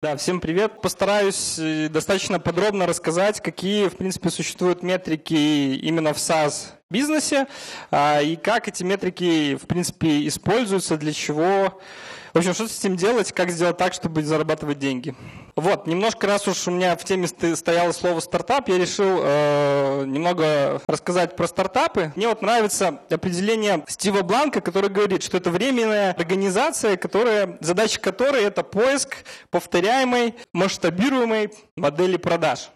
Да, всем привет. Постараюсь э, достаточно подробно рассказать, какие, в принципе, существуют метрики именно в SaaS бизнесе а, и как эти метрики, в принципе, используются, для чего в общем, что с этим делать, как сделать так, чтобы зарабатывать деньги. Вот, немножко раз уж у меня в теме стояло слово стартап, я решил э, немного рассказать про стартапы. Мне вот нравится определение Стива Бланка, который говорит, что это временная организация, которая, задача которой это поиск повторяемой, масштабируемой модели продаж.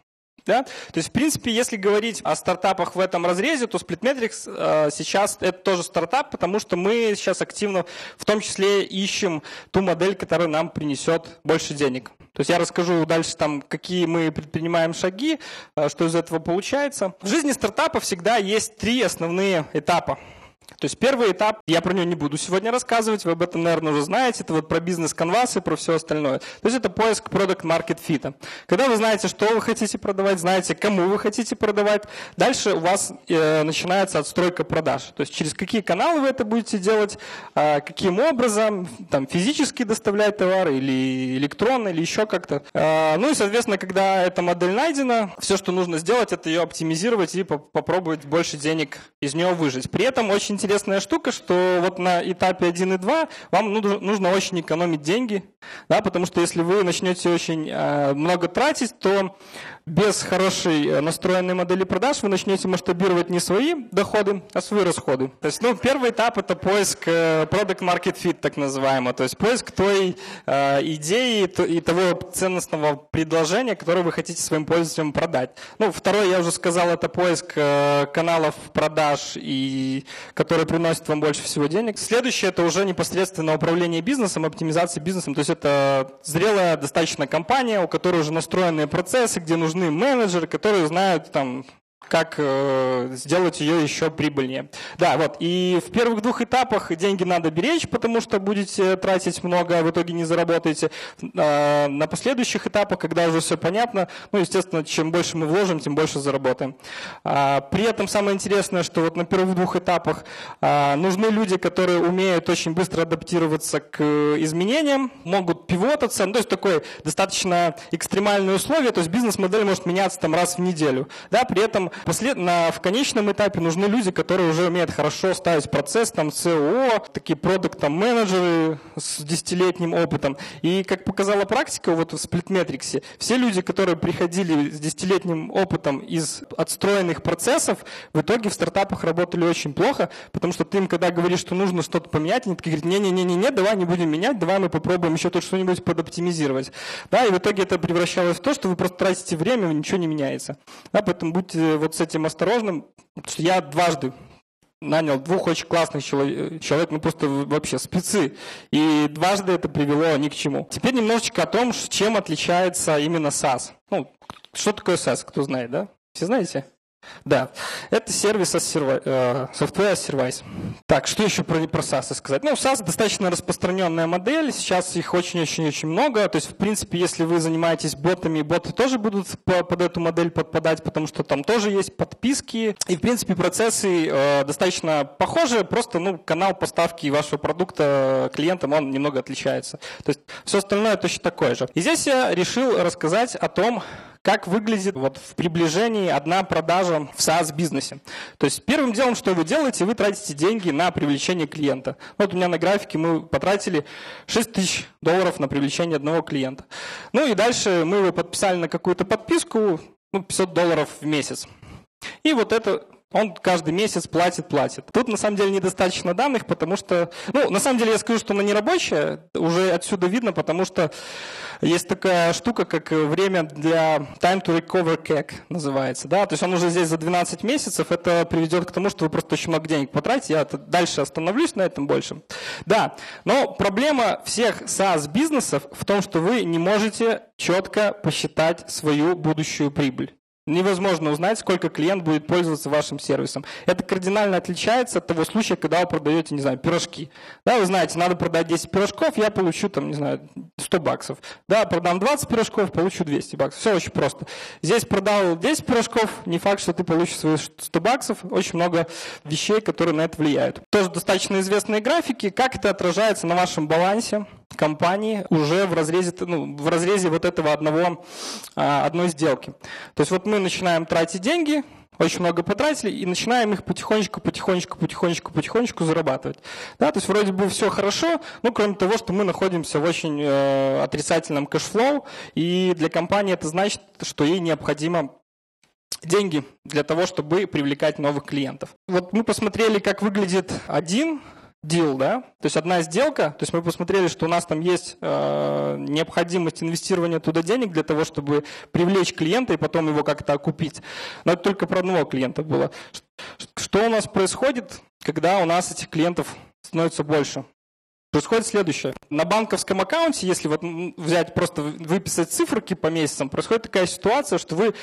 Да? То есть, в принципе, если говорить о стартапах в этом разрезе, то Splitmetrics э, сейчас это тоже стартап, потому что мы сейчас активно в том числе ищем ту модель, которая нам принесет больше денег. То есть я расскажу дальше, там, какие мы предпринимаем шаги, э, что из этого получается. В жизни стартапа всегда есть три основные этапа. То есть первый этап, я про него не буду сегодня рассказывать, вы об этом, наверное, уже знаете, это вот про бизнес-канвасы, про все остальное. То есть это поиск продукт market fit. Когда вы знаете, что вы хотите продавать, знаете, кому вы хотите продавать, дальше у вас э, начинается отстройка продаж. То есть через какие каналы вы это будете делать, э, каким образом, там, физически доставлять товары или электронно, или еще как-то. Э, ну и, соответственно, когда эта модель найдена, все, что нужно сделать, это ее оптимизировать и по попробовать больше денег из нее выжить. При этом очень интересная штука, что вот на этапе 1 и 2 вам нужно очень экономить деньги, да, потому что если вы начнете очень э, много тратить, то без хорошей э, настроенной модели продаж вы начнете масштабировать не свои доходы, а свои расходы. То есть, ну, первый этап – это поиск э, product market fit, так называемый, то есть поиск той э, идеи и того ценностного предложения, которое вы хотите своим пользователям продать. Ну, второй, я уже сказал, это поиск э, каналов продаж, и, которые приносят вам больше всего денег. Следующее – это уже непосредственно управление бизнесом, оптимизация бизнесом, то есть это зрелая достаточно компания, у которой уже настроенные процессы, где нужно нужны менеджеры, которые знают там как э, сделать ее еще прибыльнее. Да, вот. И в первых двух этапах деньги надо беречь, потому что будете тратить много, а в итоге не заработаете. Э, на последующих этапах, когда уже все понятно, ну, естественно, чем больше мы вложим, тем больше заработаем. А, при этом самое интересное, что вот на первых двух этапах а, нужны люди, которые умеют очень быстро адаптироваться к изменениям, могут пивотаться, ну, то есть такое достаточно экстремальные условия, то есть бизнес-модель может меняться там раз в неделю. Да, при этом Послед... На, в конечном этапе нужны люди, которые уже умеют хорошо ставить процесс, там, СО, такие продукт-менеджеры с десятилетним опытом. И, как показала практика вот в Splitmetrics, все люди, которые приходили с десятилетним опытом из отстроенных процессов, в итоге в стартапах работали очень плохо, потому что ты им, когда говоришь, что нужно что-то поменять, они такие говорят, не-не-не-не, давай не будем менять, давай мы попробуем еще тут что-нибудь подоптимизировать. Да, и в итоге это превращалось в то, что вы просто тратите время, ничего не меняется. Да, поэтому будьте вот с этим осторожным. я дважды нанял двух очень классных человек, ну просто вообще спецы. И дважды это привело ни к чему. Теперь немножечко о том, чем отличается именно SaaS. Ну, что такое SaaS, кто знает, да? Все знаете? Да, это сервис Software as Service. Так, что еще про, про SaaS сказать? Ну, SaaS достаточно распространенная модель, сейчас их очень-очень-очень много, то есть, в принципе, если вы занимаетесь ботами, боты тоже будут по, под эту модель подпадать, потому что там тоже есть подписки, и, в принципе, процессы э, достаточно похожи, просто, ну, канал поставки вашего продукта клиентам, он немного отличается. То есть, все остальное точно такое же. И здесь я решил рассказать о том, как выглядит вот в приближении одна продажа в SaaS-бизнесе? То есть первым делом, что вы делаете, вы тратите деньги на привлечение клиента. Вот у меня на графике мы потратили 6 тысяч долларов на привлечение одного клиента. Ну и дальше мы его подписали на какую-то подписку, ну, 500 долларов в месяц. И вот это он каждый месяц платит, платит. Тут на самом деле недостаточно данных, потому что, ну, на самом деле я скажу, что она не рабочая, уже отсюда видно, потому что есть такая штука, как время для time to recover CAC называется, да, то есть он уже здесь за 12 месяцев, это приведет к тому, что вы просто очень много денег потратите, я дальше остановлюсь на этом больше. Да, но проблема всех SaaS-бизнесов в том, что вы не можете четко посчитать свою будущую прибыль. Невозможно узнать, сколько клиент будет пользоваться вашим сервисом. Это кардинально отличается от того случая, когда вы продаете, не знаю, пирожки. Да, вы знаете, надо продать 10 пирожков, я получу там, не знаю, 100 баксов. Да, продам 20 пирожков, получу 200 баксов. Все очень просто. Здесь продал 10 пирожков, не факт, что ты получишь свои 100 баксов. Очень много вещей, которые на это влияют. Тоже достаточно известные графики. Как это отражается на вашем балансе? Компании уже в разрезе, ну, в разрезе вот этого одного, а, одной сделки. То есть вот мы начинаем тратить деньги, очень много потратили и начинаем их потихонечку, потихонечку, потихонечку, потихонечку зарабатывать. Да, то есть вроде бы все хорошо, ну кроме того, что мы находимся в очень э, отрицательном cash flow, и для компании это значит, что ей необходимо деньги для того, чтобы привлекать новых клиентов. Вот мы посмотрели, как выглядит один deal, да, то есть одна сделка, то есть мы посмотрели, что у нас там есть э, необходимость инвестирования туда денег для того, чтобы привлечь клиента и потом его как-то окупить. Но это только про одного клиента было. Что у нас происходит, когда у нас этих клиентов становится больше? Происходит следующее. На банковском аккаунте, если вот взять просто выписать циферки по месяцам, происходит такая ситуация, что вы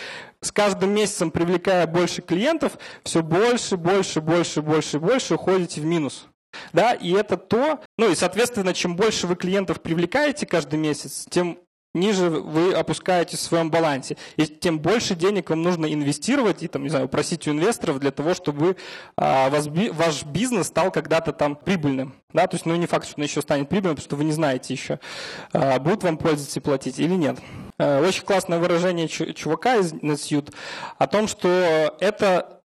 с каждым месяцем, привлекая больше клиентов, все больше, больше, больше, больше, больше уходите в минус. Да, и это то, ну и, соответственно, чем больше вы клиентов привлекаете каждый месяц, тем ниже вы опускаетесь в своем балансе. И тем больше денег вам нужно инвестировать и, там, не знаю, просить у инвесторов для того, чтобы а, вас, ваш бизнес стал когда-то там прибыльным. Да? То есть, ну, не факт, что он еще станет прибыльным, потому что вы не знаете еще, а, будут вам пользоваться и платить или нет. А, очень классное выражение чувака из NetSuite о том, что это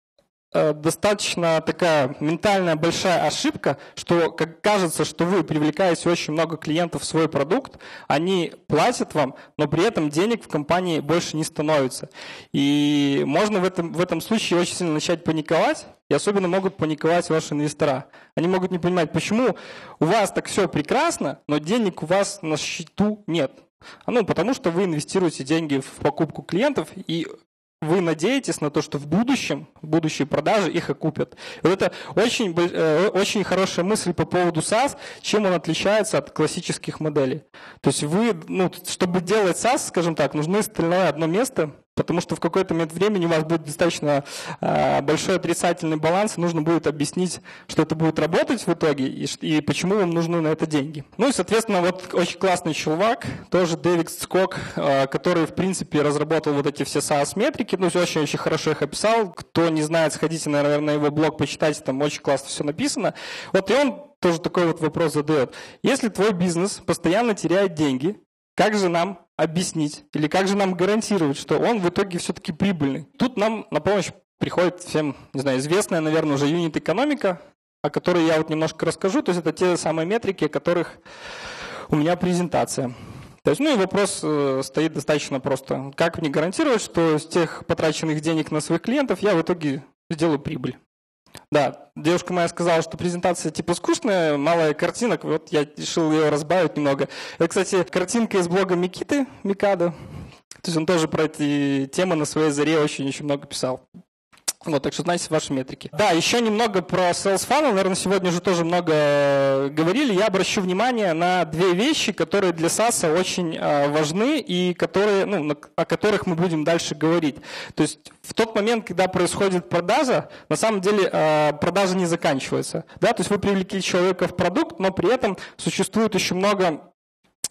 достаточно такая ментальная большая ошибка, что как кажется, что вы привлекаете очень много клиентов в свой продукт, они платят вам, но при этом денег в компании больше не становится. И можно в этом, в этом случае очень сильно начать паниковать, и особенно могут паниковать ваши инвестора. Они могут не понимать, почему у вас так все прекрасно, но денег у вас на счету нет. Ну, потому что вы инвестируете деньги в покупку клиентов, и вы надеетесь на то, что в будущем, в будущей продажи их окупят. Вот это очень, э, очень хорошая мысль по поводу SaaS, чем он отличается от классических моделей. То есть вы, ну, чтобы делать SaaS, скажем так, нужно остальное одно место, потому что в какой-то момент времени у вас будет достаточно э, большой отрицательный баланс, и нужно будет объяснить, что это будет работать в итоге и, почему вам нужны на это деньги. Ну и, соответственно, вот очень классный чувак, тоже Дэвид Скок, э, который, в принципе, разработал вот эти все SaaS-метрики, ну, очень-очень хорошо их описал. Кто не знает, сходите, наверное, на его блог, почитайте, там очень классно все написано. Вот и он тоже такой вот вопрос задает. Если твой бизнес постоянно теряет деньги, как же нам объяснить или как же нам гарантировать, что он в итоге все-таки прибыльный? Тут нам на помощь приходит всем, не знаю, известная, наверное, уже юнит-экономика, о которой я вот немножко расскажу. То есть это те самые метрики, о которых у меня презентация. То есть, ну и вопрос э, стоит достаточно просто. Как мне гарантировать, что с тех потраченных денег на своих клиентов я в итоге сделаю прибыль? Да, девушка моя сказала, что презентация типа скучная, малая картинок, вот я решил ее разбавить немного. Это, кстати, картинка из блога Микиты, Микада. То есть он тоже про эти темы на своей заре очень-очень много писал. Вот, так что знайте ваши метрики. Да, еще немного про Sales Funnel. Наверное, сегодня уже тоже много э, говорили. Я обращу внимание на две вещи, которые для SaaS очень э, важны и которые, ну, о которых мы будем дальше говорить. То есть в тот момент, когда происходит продажа, на самом деле э, продажа не заканчивается. Да? То есть вы привлекли человека в продукт, но при этом существует еще много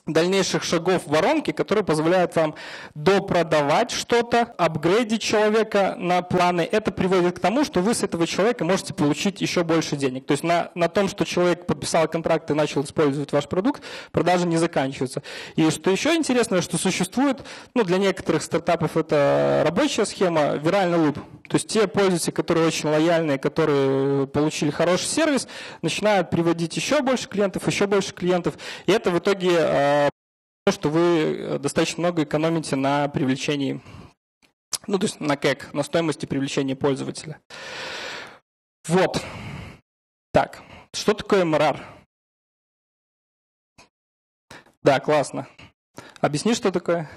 дальнейших шагов воронки, которые позволяют вам допродавать что-то, апгрейдить человека на планы. Это приводит к тому, что вы с этого человека можете получить еще больше денег. То есть на, на том, что человек подписал контракт и начал использовать ваш продукт, продажи не заканчиваются. И что еще интересно, что существует, ну для некоторых стартапов это рабочая схема, виральный луп. То есть те пользователи, которые очень лояльные, которые получили хороший сервис, начинают приводить еще больше клиентов, еще больше клиентов. И это в итоге э, что вы достаточно много экономите на привлечении, ну то есть на КЭК, на стоимости привлечения пользователя. Вот. Так, что такое МРР? Да, классно. Объясни, что такое?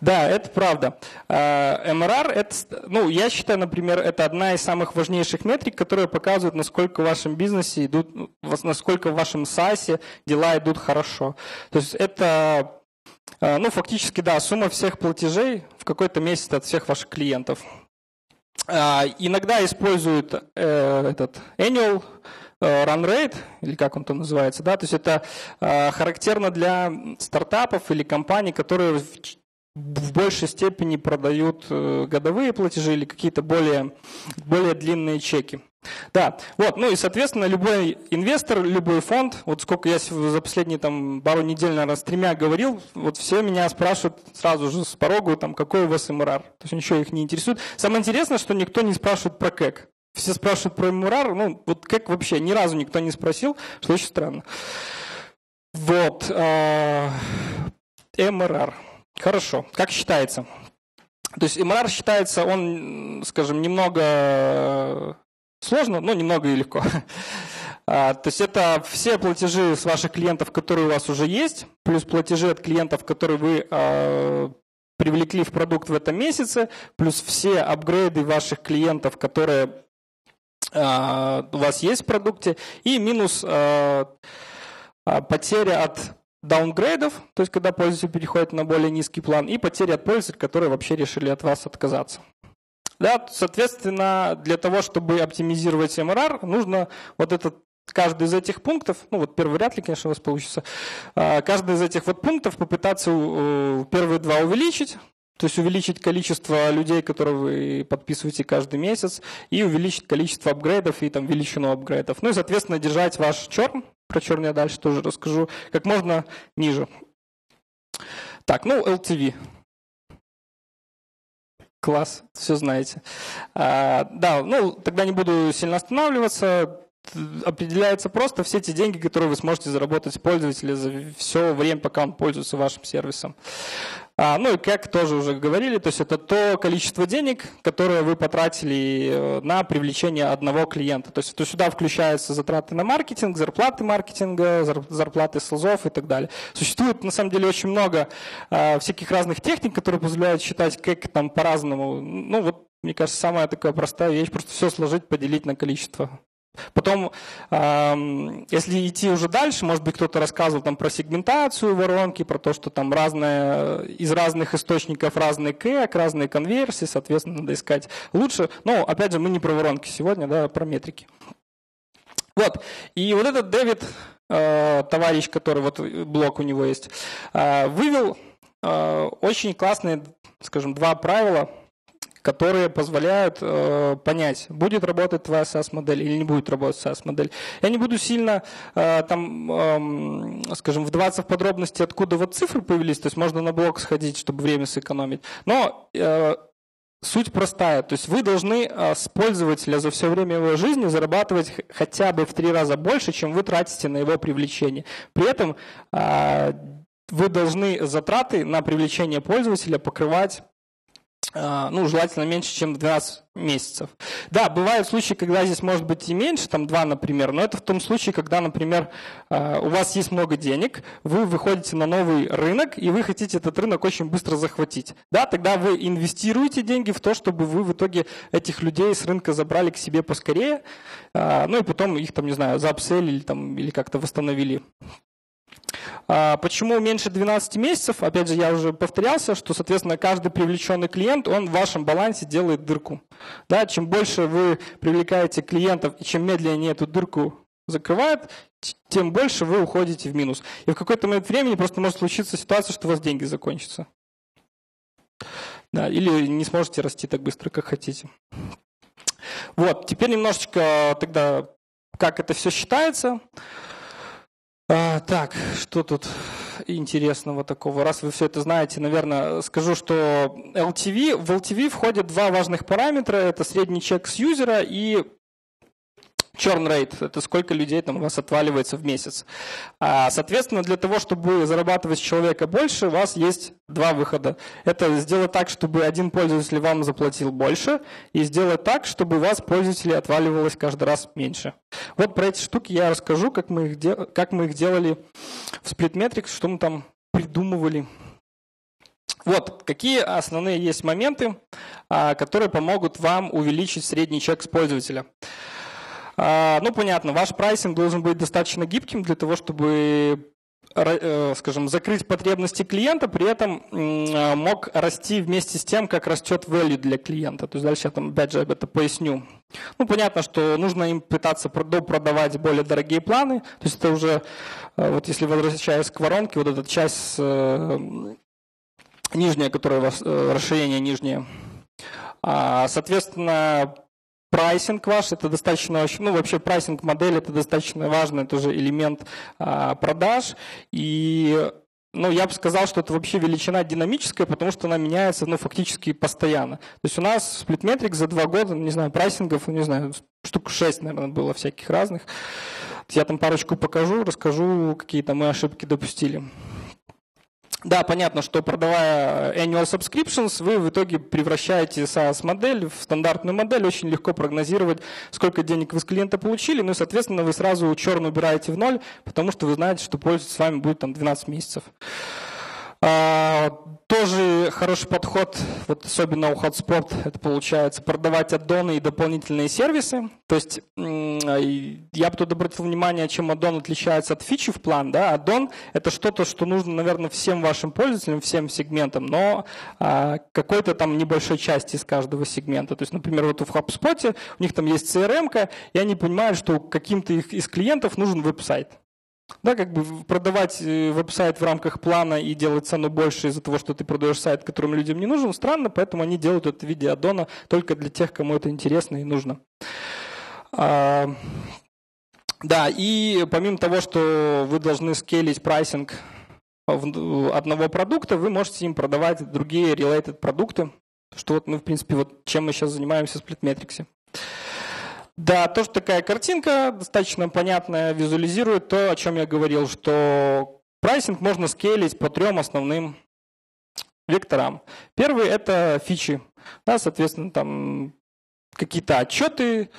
Да, это правда. А, МРР, это, ну, я считаю, например, это одна из самых важнейших метрик, которая показывает, насколько в вашем бизнесе идут, насколько в вашем SaaS дела идут хорошо. То есть это, а, ну, фактически, да, сумма всех платежей в какой-то месяц от всех ваших клиентов. А, иногда используют э, этот annual э, run rate, или как он там называется, да, то есть это характерно для стартапов или компаний, которые в большей степени продают э, годовые платежи или какие-то более, более длинные чеки. Да, вот, ну и, соответственно, любой инвестор, любой фонд, вот сколько я за последние там пару недель, наверное, с тремя говорил, вот все меня спрашивают сразу же с порога, там, какой у вас МРР. То есть ничего их не интересует. Самое интересное, что никто не спрашивает про КЭК. Все спрашивают про МРР, ну, вот как вообще, ни разу никто не спросил, что очень странно. Вот, э, МРР. Хорошо. Как считается? То есть МРР считается, он, скажем, немного сложно, но немного и легко. А, то есть это все платежи с ваших клиентов, которые у вас уже есть, плюс платежи от клиентов, которые вы а, привлекли в продукт в этом месяце, плюс все апгрейды ваших клиентов, которые а, у вас есть в продукте, и минус потеря от даунгрейдов, то есть когда пользователь переходит на более низкий план, и потери от пользователей, которые вообще решили от вас отказаться. Да, соответственно, для того, чтобы оптимизировать MRR, нужно вот этот каждый из этих пунктов, ну вот первый вряд ли, конечно, у вас получится, а, каждый из этих вот пунктов попытаться первые два увеличить, то есть увеличить количество людей, которые вы подписываете каждый месяц, и увеличить количество апгрейдов и там величину апгрейдов. Ну и, соответственно, держать ваш черн, про черн я дальше тоже расскажу, как можно ниже. Так, ну, LTV. Класс, все знаете. А, да, ну, тогда не буду сильно останавливаться определяется просто все те деньги, которые вы сможете заработать с пользователя за все время, пока он пользуется вашим сервисом. А, ну и как тоже уже говорили, то есть это то количество денег, которое вы потратили э, на привлечение одного клиента. То есть то сюда включаются затраты на маркетинг, зарплаты маркетинга, зарплаты селзов и так далее. Существует на самом деле очень много а, всяких разных техник, которые позволяют считать как там по-разному. Ну вот мне кажется, самая такая простая вещь, просто все сложить, поделить на количество Потом, если идти уже дальше, может быть, кто-то рассказывал там про сегментацию воронки, про то, что там разные, из разных источников разные кэк, разные конверсии, соответственно, надо искать лучше. Но, опять же, мы не про воронки сегодня, да, а про метрики. Вот, и вот этот Дэвид, э, товарищ, который вот блок у него есть, э, вывел э, очень классные, скажем, два правила – которые позволяют э, понять, будет работать твоя SaaS-модель или не будет работать SaaS-модель. Я не буду сильно э, там, э, скажем, вдаваться в подробности, откуда вот цифры появились, то есть можно на блок сходить, чтобы время сэкономить. Но э, Суть простая, то есть вы должны э, с пользователя за все время его жизни зарабатывать хотя бы в три раза больше, чем вы тратите на его привлечение. При этом э, вы должны затраты на привлечение пользователя покрывать ну, желательно меньше, чем 12 месяцев. Да, бывают случаи, когда здесь может быть и меньше, там 2, например, но это в том случае, когда, например, а, у вас есть много денег, вы выходите на новый рынок, и вы хотите этот рынок очень быстро захватить. Да, тогда вы инвестируете деньги в то, чтобы вы в итоге этих людей с рынка забрали к себе поскорее, а, ну и потом их, там, не знаю, заапселили там, или как-то восстановили почему меньше 12 месяцев? Опять же, я уже повторялся, что, соответственно, каждый привлеченный клиент, он в вашем балансе делает дырку. Да, чем больше вы привлекаете клиентов, и чем медленнее эту дырку закрывает, тем больше вы уходите в минус. И в какой-то момент времени просто может случиться ситуация, что у вас деньги закончатся. Да, или не сможете расти так быстро, как хотите. Вот, теперь немножечко тогда, как это все считается. А, так, что тут интересного такого? Раз вы все это знаете, наверное, скажу, что LTV, в LTV входят два важных параметра. Это средний чек с юзера и churn rate – это сколько людей там у вас отваливается в месяц. А, соответственно, для того, чтобы зарабатывать с человека больше, у вас есть два выхода. Это сделать так, чтобы один пользователь вам заплатил больше, и сделать так, чтобы у вас пользователей отваливалось каждый раз меньше. Вот про эти штуки я расскажу, как мы их, дел... как мы их делали в Splitmetrics, что мы там придумывали. Вот, какие основные есть моменты, а, которые помогут вам увеличить средний чек с пользователя. А, ну, понятно, ваш прайсинг должен быть достаточно гибким для того, чтобы э, скажем, закрыть потребности клиента, при этом а, мог расти вместе с тем, как растет value для клиента. То есть дальше я там опять же об этом поясню. Ну, понятно, что нужно им пытаться продавать более дорогие планы. То есть это уже, э, вот если возвращаясь к воронке, вот эта часть э, нижнее, которое э, расширение нижнее. А, соответственно, pricing ваш, это достаточно, ну вообще pricing модели это достаточно важный тоже элемент а, продаж. И ну, я бы сказал, что это вообще величина динамическая, потому что она меняется, ну, фактически постоянно. То есть у нас Splitmetrics за два года, не знаю, прайсингов, не знаю, штук шесть, наверное, было всяких разных. Я там парочку покажу, расскажу, какие там мы ошибки допустили. Да, понятно, что продавая annual subscriptions, вы в итоге превращаете SaaS-модель в стандартную модель. Очень легко прогнозировать, сколько денег вы с клиента получили. Ну и, соответственно, вы сразу черный убираете в ноль, потому что вы знаете, что пользоваться с вами будет там 12 месяцев. А, тоже хороший подход, вот особенно у Hotspot, это получается продавать аддоны и дополнительные сервисы. То есть я бы тут обратил внимание, чем аддон отличается от фичи в план. Да? Аддон – это что-то, что нужно, наверное, всем вашим пользователям, всем сегментам, но а, какой-то там небольшой части из каждого сегмента. То есть, например, вот в HubSpot у них там есть CRM, и они понимают, что каким-то из клиентов нужен веб-сайт. Да, как бы продавать э, веб-сайт в рамках плана и делать цену больше из-за того, что ты продаешь сайт, которым людям не нужен, странно, поэтому они делают это в виде аддона только для тех, кому это интересно и нужно. А, да, и помимо того, что вы должны скейлить прайсинг одного продукта, вы можете им продавать другие related продукты, что вот мы, в принципе, вот чем мы сейчас занимаемся в Splitmetrics. Да, тоже такая картинка, достаточно понятная, визуализирует то, о чем я говорил, что pricing можно скейлить по трем основным векторам. Первый – это фичи. Да, соответственно, там какие-то отчеты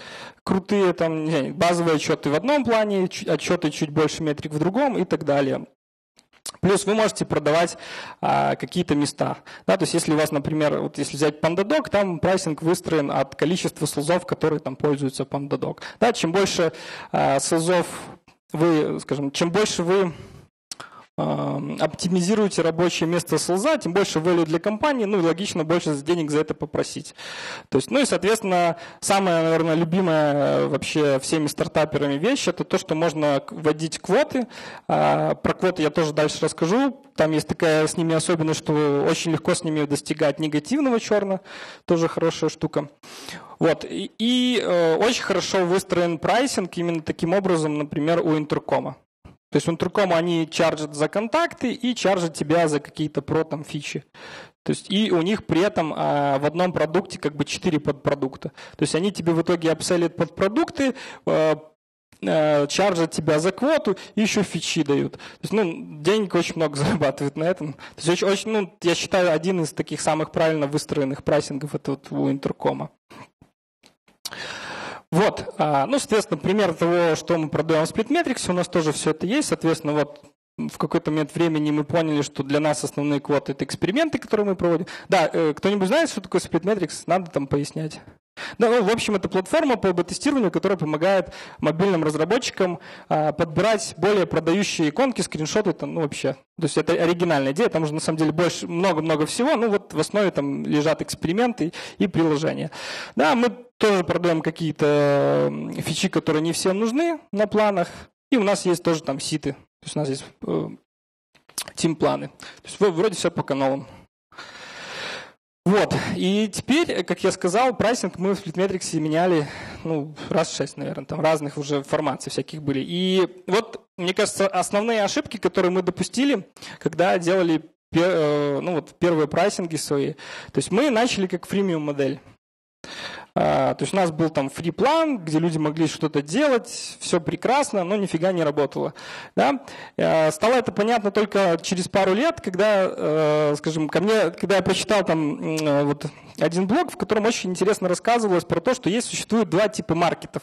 крутые, там, базовые отчеты в одном плане, отчеты чуть больше метрик в другом и так далее. Плюс вы можете продавать а, какие-то места. Да, то есть если у вас, например, вот если взять PandaDoc, там pricing выстроен от количества sales ов, которые там пользуются PandaDoc. Да, чем больше а, селзов вы, скажем, чем больше вы оптимизируете рабочее место селза, тем больше value для компании, ну и логично больше денег за это попросить. То есть, ну и, соответственно, самая, наверное, любимая э, вообще всеми стартаперами вещь, это то, что можно вводить квоты. А, про квоты я тоже дальше расскажу. Там есть такая с ними особенность, что очень легко с ними достигать негативного черна, тоже хорошая штука. Вот. И, и э, очень хорошо выстроен pricing именно таким образом, например, у Intercom а. То есть в Intercom они чаржат за контакты и чаржат тебя за какие-то про там фичи. То есть и у них при этом а, в одном продукте как бы четыре подпродукта. То есть они тебе в итоге апселят подпродукты, а, а, чаржат тебя за квоту и еще фичи дают. То есть, ну, денег очень много зарабатывают на этом. То есть очень, очень, ну, я считаю, один из таких самых правильно выстроенных pricing ов это вот у Intercom а. Вот, а, ну, соответственно, пример того, что мы продаем в Splitmetrics, у нас тоже все это есть. Соответственно, вот в какой-то момент времени мы поняли, что для нас основные квоты – это эксперименты, которые мы проводим. Да, э, кто-нибудь знает, что такое Splitmetrics? Надо там пояснять. Да, ну, в общем, это платформа по тестированию, которая помогает мобильным разработчикам а, подбирать более продающие иконки, скриншоты, там, ну, вообще. То есть это оригинальная идея, там же на самом деле больше, много-много всего, ну, вот в основе там лежат эксперименты и приложения. Да, мы тоже продаем какие-то фичи, которые не всем нужны на планах, и у нас есть тоже там ситы, то есть у нас есть э, тим-планы. То есть вроде все по каналам. Вот, и теперь, как я сказал, прайсинг мы в Splitmetrics меняли, ну, раз шесть, наверное, там разных уже формаций всяких были. И вот, мне кажется, основные ошибки, которые мы допустили, когда делали э, ну, вот, первые прайсинги свои, то есть мы начали как фримиум модель. А, то есть у нас был там фри-план, где люди могли что-то делать, все прекрасно, но нифига не работало. Да? А, стало это понятно только через пару лет, когда, э, скажем, ко мне, когда я прочитал там э, вот один блог, в котором очень интересно рассказывалось про то, что есть, существует два типа маркетов.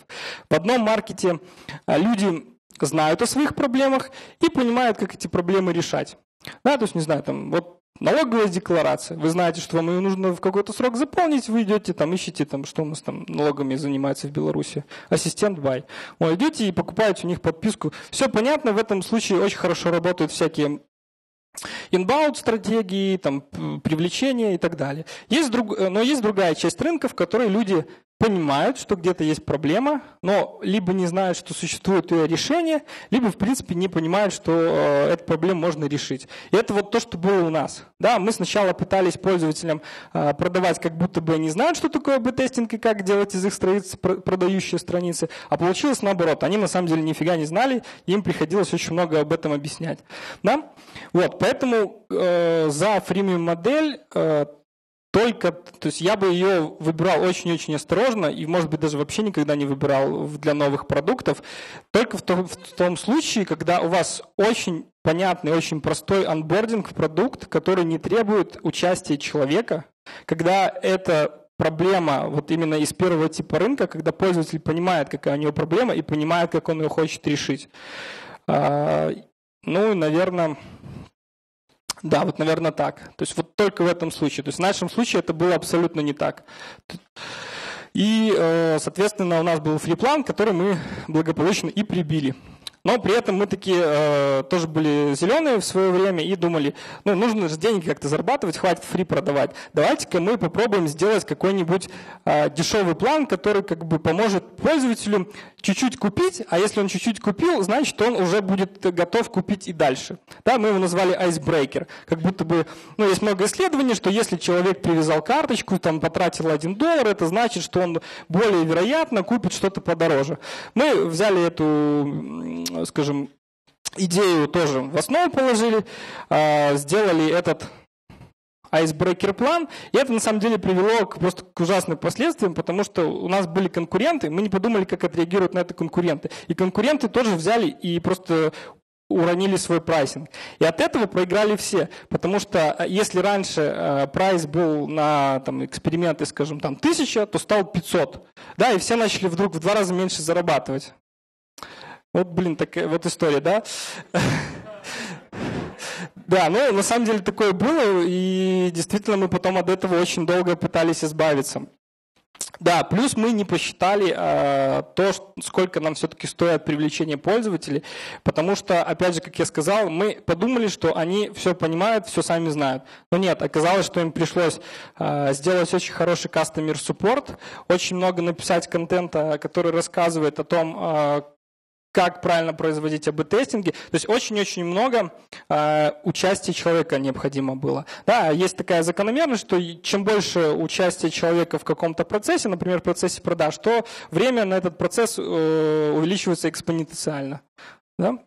В одном маркете а, люди знают о своих проблемах и понимают, как эти проблемы решать. Да, то есть, не знаю, там, вот Налоговая декларация. Вы знаете, что вам ее нужно в какой-то срок заполнить, вы идете там, ищете там, что у нас там налогами занимается в Беларуси. Ассистент бай. Вы идете и покупаете у них подписку. Все понятно, в этом случае очень хорошо работают всякие Inbound стратегии, там, привлечения и так далее. Есть друг, но есть другая часть рынка, в которой люди понимают, что где-то есть проблема, но либо не знают, что существует ее решение, либо, в принципе, не понимают, что э, эту проблему можно решить. И это вот то, что было у нас. Да, мы сначала пытались пользователям э, продавать, как будто бы они знают, что такое б-тестинг и как делать из их страниц продающие страницы, а получилось наоборот. Они на самом деле нифига не знали, им приходилось очень много об этом объяснять. Да? Вот, поэтому э, за фримиум модель э, только, то есть я бы ее выбирал очень-очень осторожно и, может быть, даже вообще никогда не выбирал для новых продуктов, только в том, в том случае, когда у вас очень понятный, очень простой анбординг продукт, который не требует участия человека, когда это проблема вот именно из первого типа рынка, когда пользователь понимает, какая у него проблема и понимает, как он ее хочет решить. А, ну, наверное, да, вот, наверное, так. То есть вот только в этом случае. То есть в нашем случае это было абсолютно не так. И, э, соответственно, у нас был фриплан, который мы благополучно и прибили. Но при этом мы такие э, тоже были зеленые в свое время и думали, ну, нужно же деньги как-то зарабатывать, хватит фри продавать. Давайте-ка мы попробуем сделать какой-нибудь э, дешевый план, который как бы поможет пользователю чуть-чуть купить, а если он чуть-чуть купил, значит, он уже будет готов купить и дальше. Да, мы его назвали Icebreaker. Как будто бы, ну, есть много исследований, что если человек привязал карточку, там, потратил 1 доллар, это значит, что он более вероятно купит что-то подороже. Мы взяли эту скажем, идею тоже в основу положили, а, сделали этот айсбрекер план, и это на самом деле привело к, просто к ужасным последствиям, потому что у нас были конкуренты, мы не подумали, как отреагируют на это конкуренты. И конкуренты тоже взяли и просто уронили свой прайсинг. И от этого проиграли все, потому что а, если раньше э, прайс был на там, эксперименты, скажем, там, 1000, то стал 500. Да, и все начали вдруг в два раза меньше зарабатывать. Вот, блин, такая вот история, да? Да, ну, на самом деле такое было, и действительно мы потом от этого очень долго пытались избавиться. Да, плюс мы не посчитали э, то, сколько нам все-таки стоит привлечение пользователей, потому что, опять же, как я сказал, мы подумали, что они все понимают, все сами знают. Но нет, оказалось, что им пришлось э, сделать очень хороший support, очень много написать контента, который рассказывает о том, э, как правильно производить АБ-тестинги. То есть очень-очень много э, участия человека необходимо было. Да, есть такая закономерность, что чем больше участия человека в каком-то процессе, например, в процессе продаж, то время на этот процесс э, увеличивается экспоненциально. Да?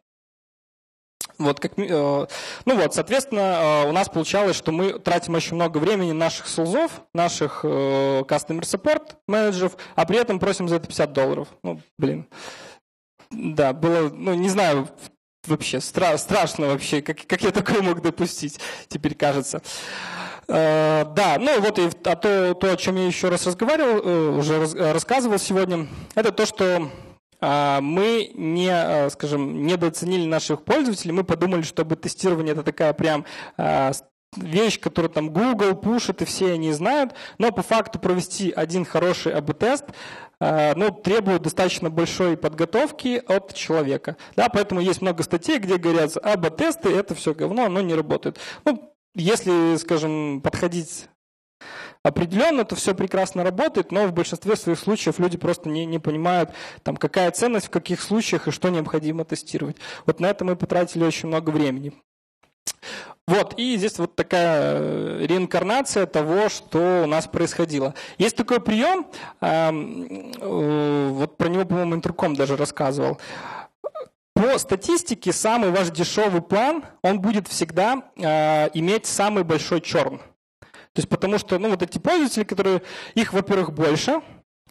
Вот, как, э, ну вот, соответственно, э, у нас получалось, что мы тратим очень много времени наших селзов, наших э, customer support менеджеров, а при этом просим за это 50 долларов. Ну, блин. Да, было, ну, не знаю, вообще стра страшно вообще, как, как я такое мог допустить, теперь кажется. Uh, да, ну вот и а то, то, о чем я еще раз разговаривал, uh, уже раз, рассказывал сегодня, это то, что uh, мы не, скажем, недооценили наших пользователей, мы подумали, что тестирование это такая прям вещь, которую там Google пушит, и все они знают, но по факту провести один хороший АБ-тест Э, ну, требует достаточно большой подготовки от человека. Да, поэтому есть много статей, где говорят, АБ-тесты – это все говно, оно не работает. Ну, если, скажем, подходить определенно, то все прекрасно работает, но в большинстве своих случаев люди просто не, не понимают, там, какая ценность в каких случаях и что необходимо тестировать. Вот на это мы потратили очень много времени. Вот, и здесь вот такая э, реинкарнация того, что у нас происходило. Есть такой прием, эм, э, вот про него, по-моему, Интерком даже рассказывал. По статистике самый ваш дешевый план, он будет всегда э, иметь самый большой черн. То есть потому что, ну, вот эти пользователи, которые, их, во-первых, больше,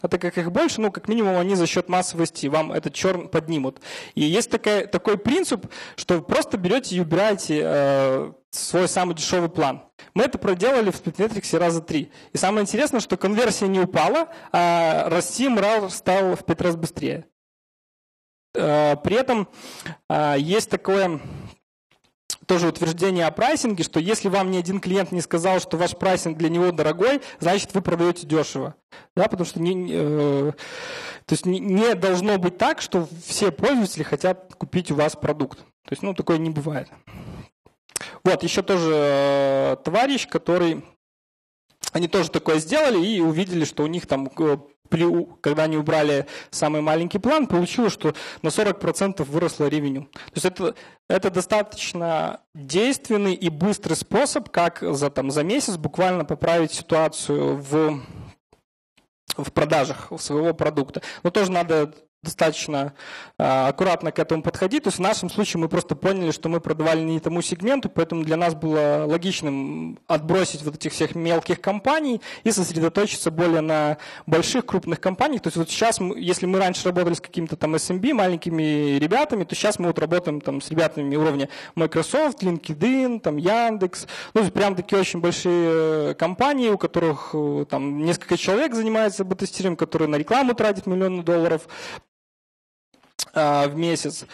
а так как их больше, ну, как минимум, они за счет массовости вам этот черн поднимут. И есть такая, такой принцип, что просто берете и убираете э, свой самый дешевый план. Мы это проделали в Splitmetrics раза три. И самое интересное, что конверсия не упала, а расти мрал стал в пять раз быстрее. Э, при этом э, есть такое тоже утверждение о прайсинге, что если вам ни один клиент не сказал, что ваш прайсинг для него дорогой, значит вы продаете дешево. Да, потому что не, э, то есть не, должно быть так, что все пользователи хотят купить у вас продукт. То есть ну, такое не бывает. Вот, еще тоже э, товарищ, который они тоже такое сделали и увидели, что у них там э, когда они убрали самый маленький план, получилось, что на 40% выросло ревеню. То есть это, это достаточно действенный и быстрый способ, как за, там, за месяц буквально поправить ситуацию в, в продажах своего продукта. Но тоже надо достаточно э, аккуратно к этому подходить. То есть в нашем случае мы просто поняли, что мы продавали не тому сегменту, поэтому для нас было логичным отбросить вот этих всех мелких компаний и сосредоточиться более на больших крупных компаниях. То есть вот сейчас, если мы раньше работали с какими-то там SMB, маленькими ребятами, то сейчас мы вот работаем там с ребятами уровня Microsoft, LinkedIn, там Яндекс. Ну, есть прям такие очень большие компании, у которых э, там несколько человек занимается бета-тестированием, которые на рекламу тратят миллионы долларов. А, в месяц.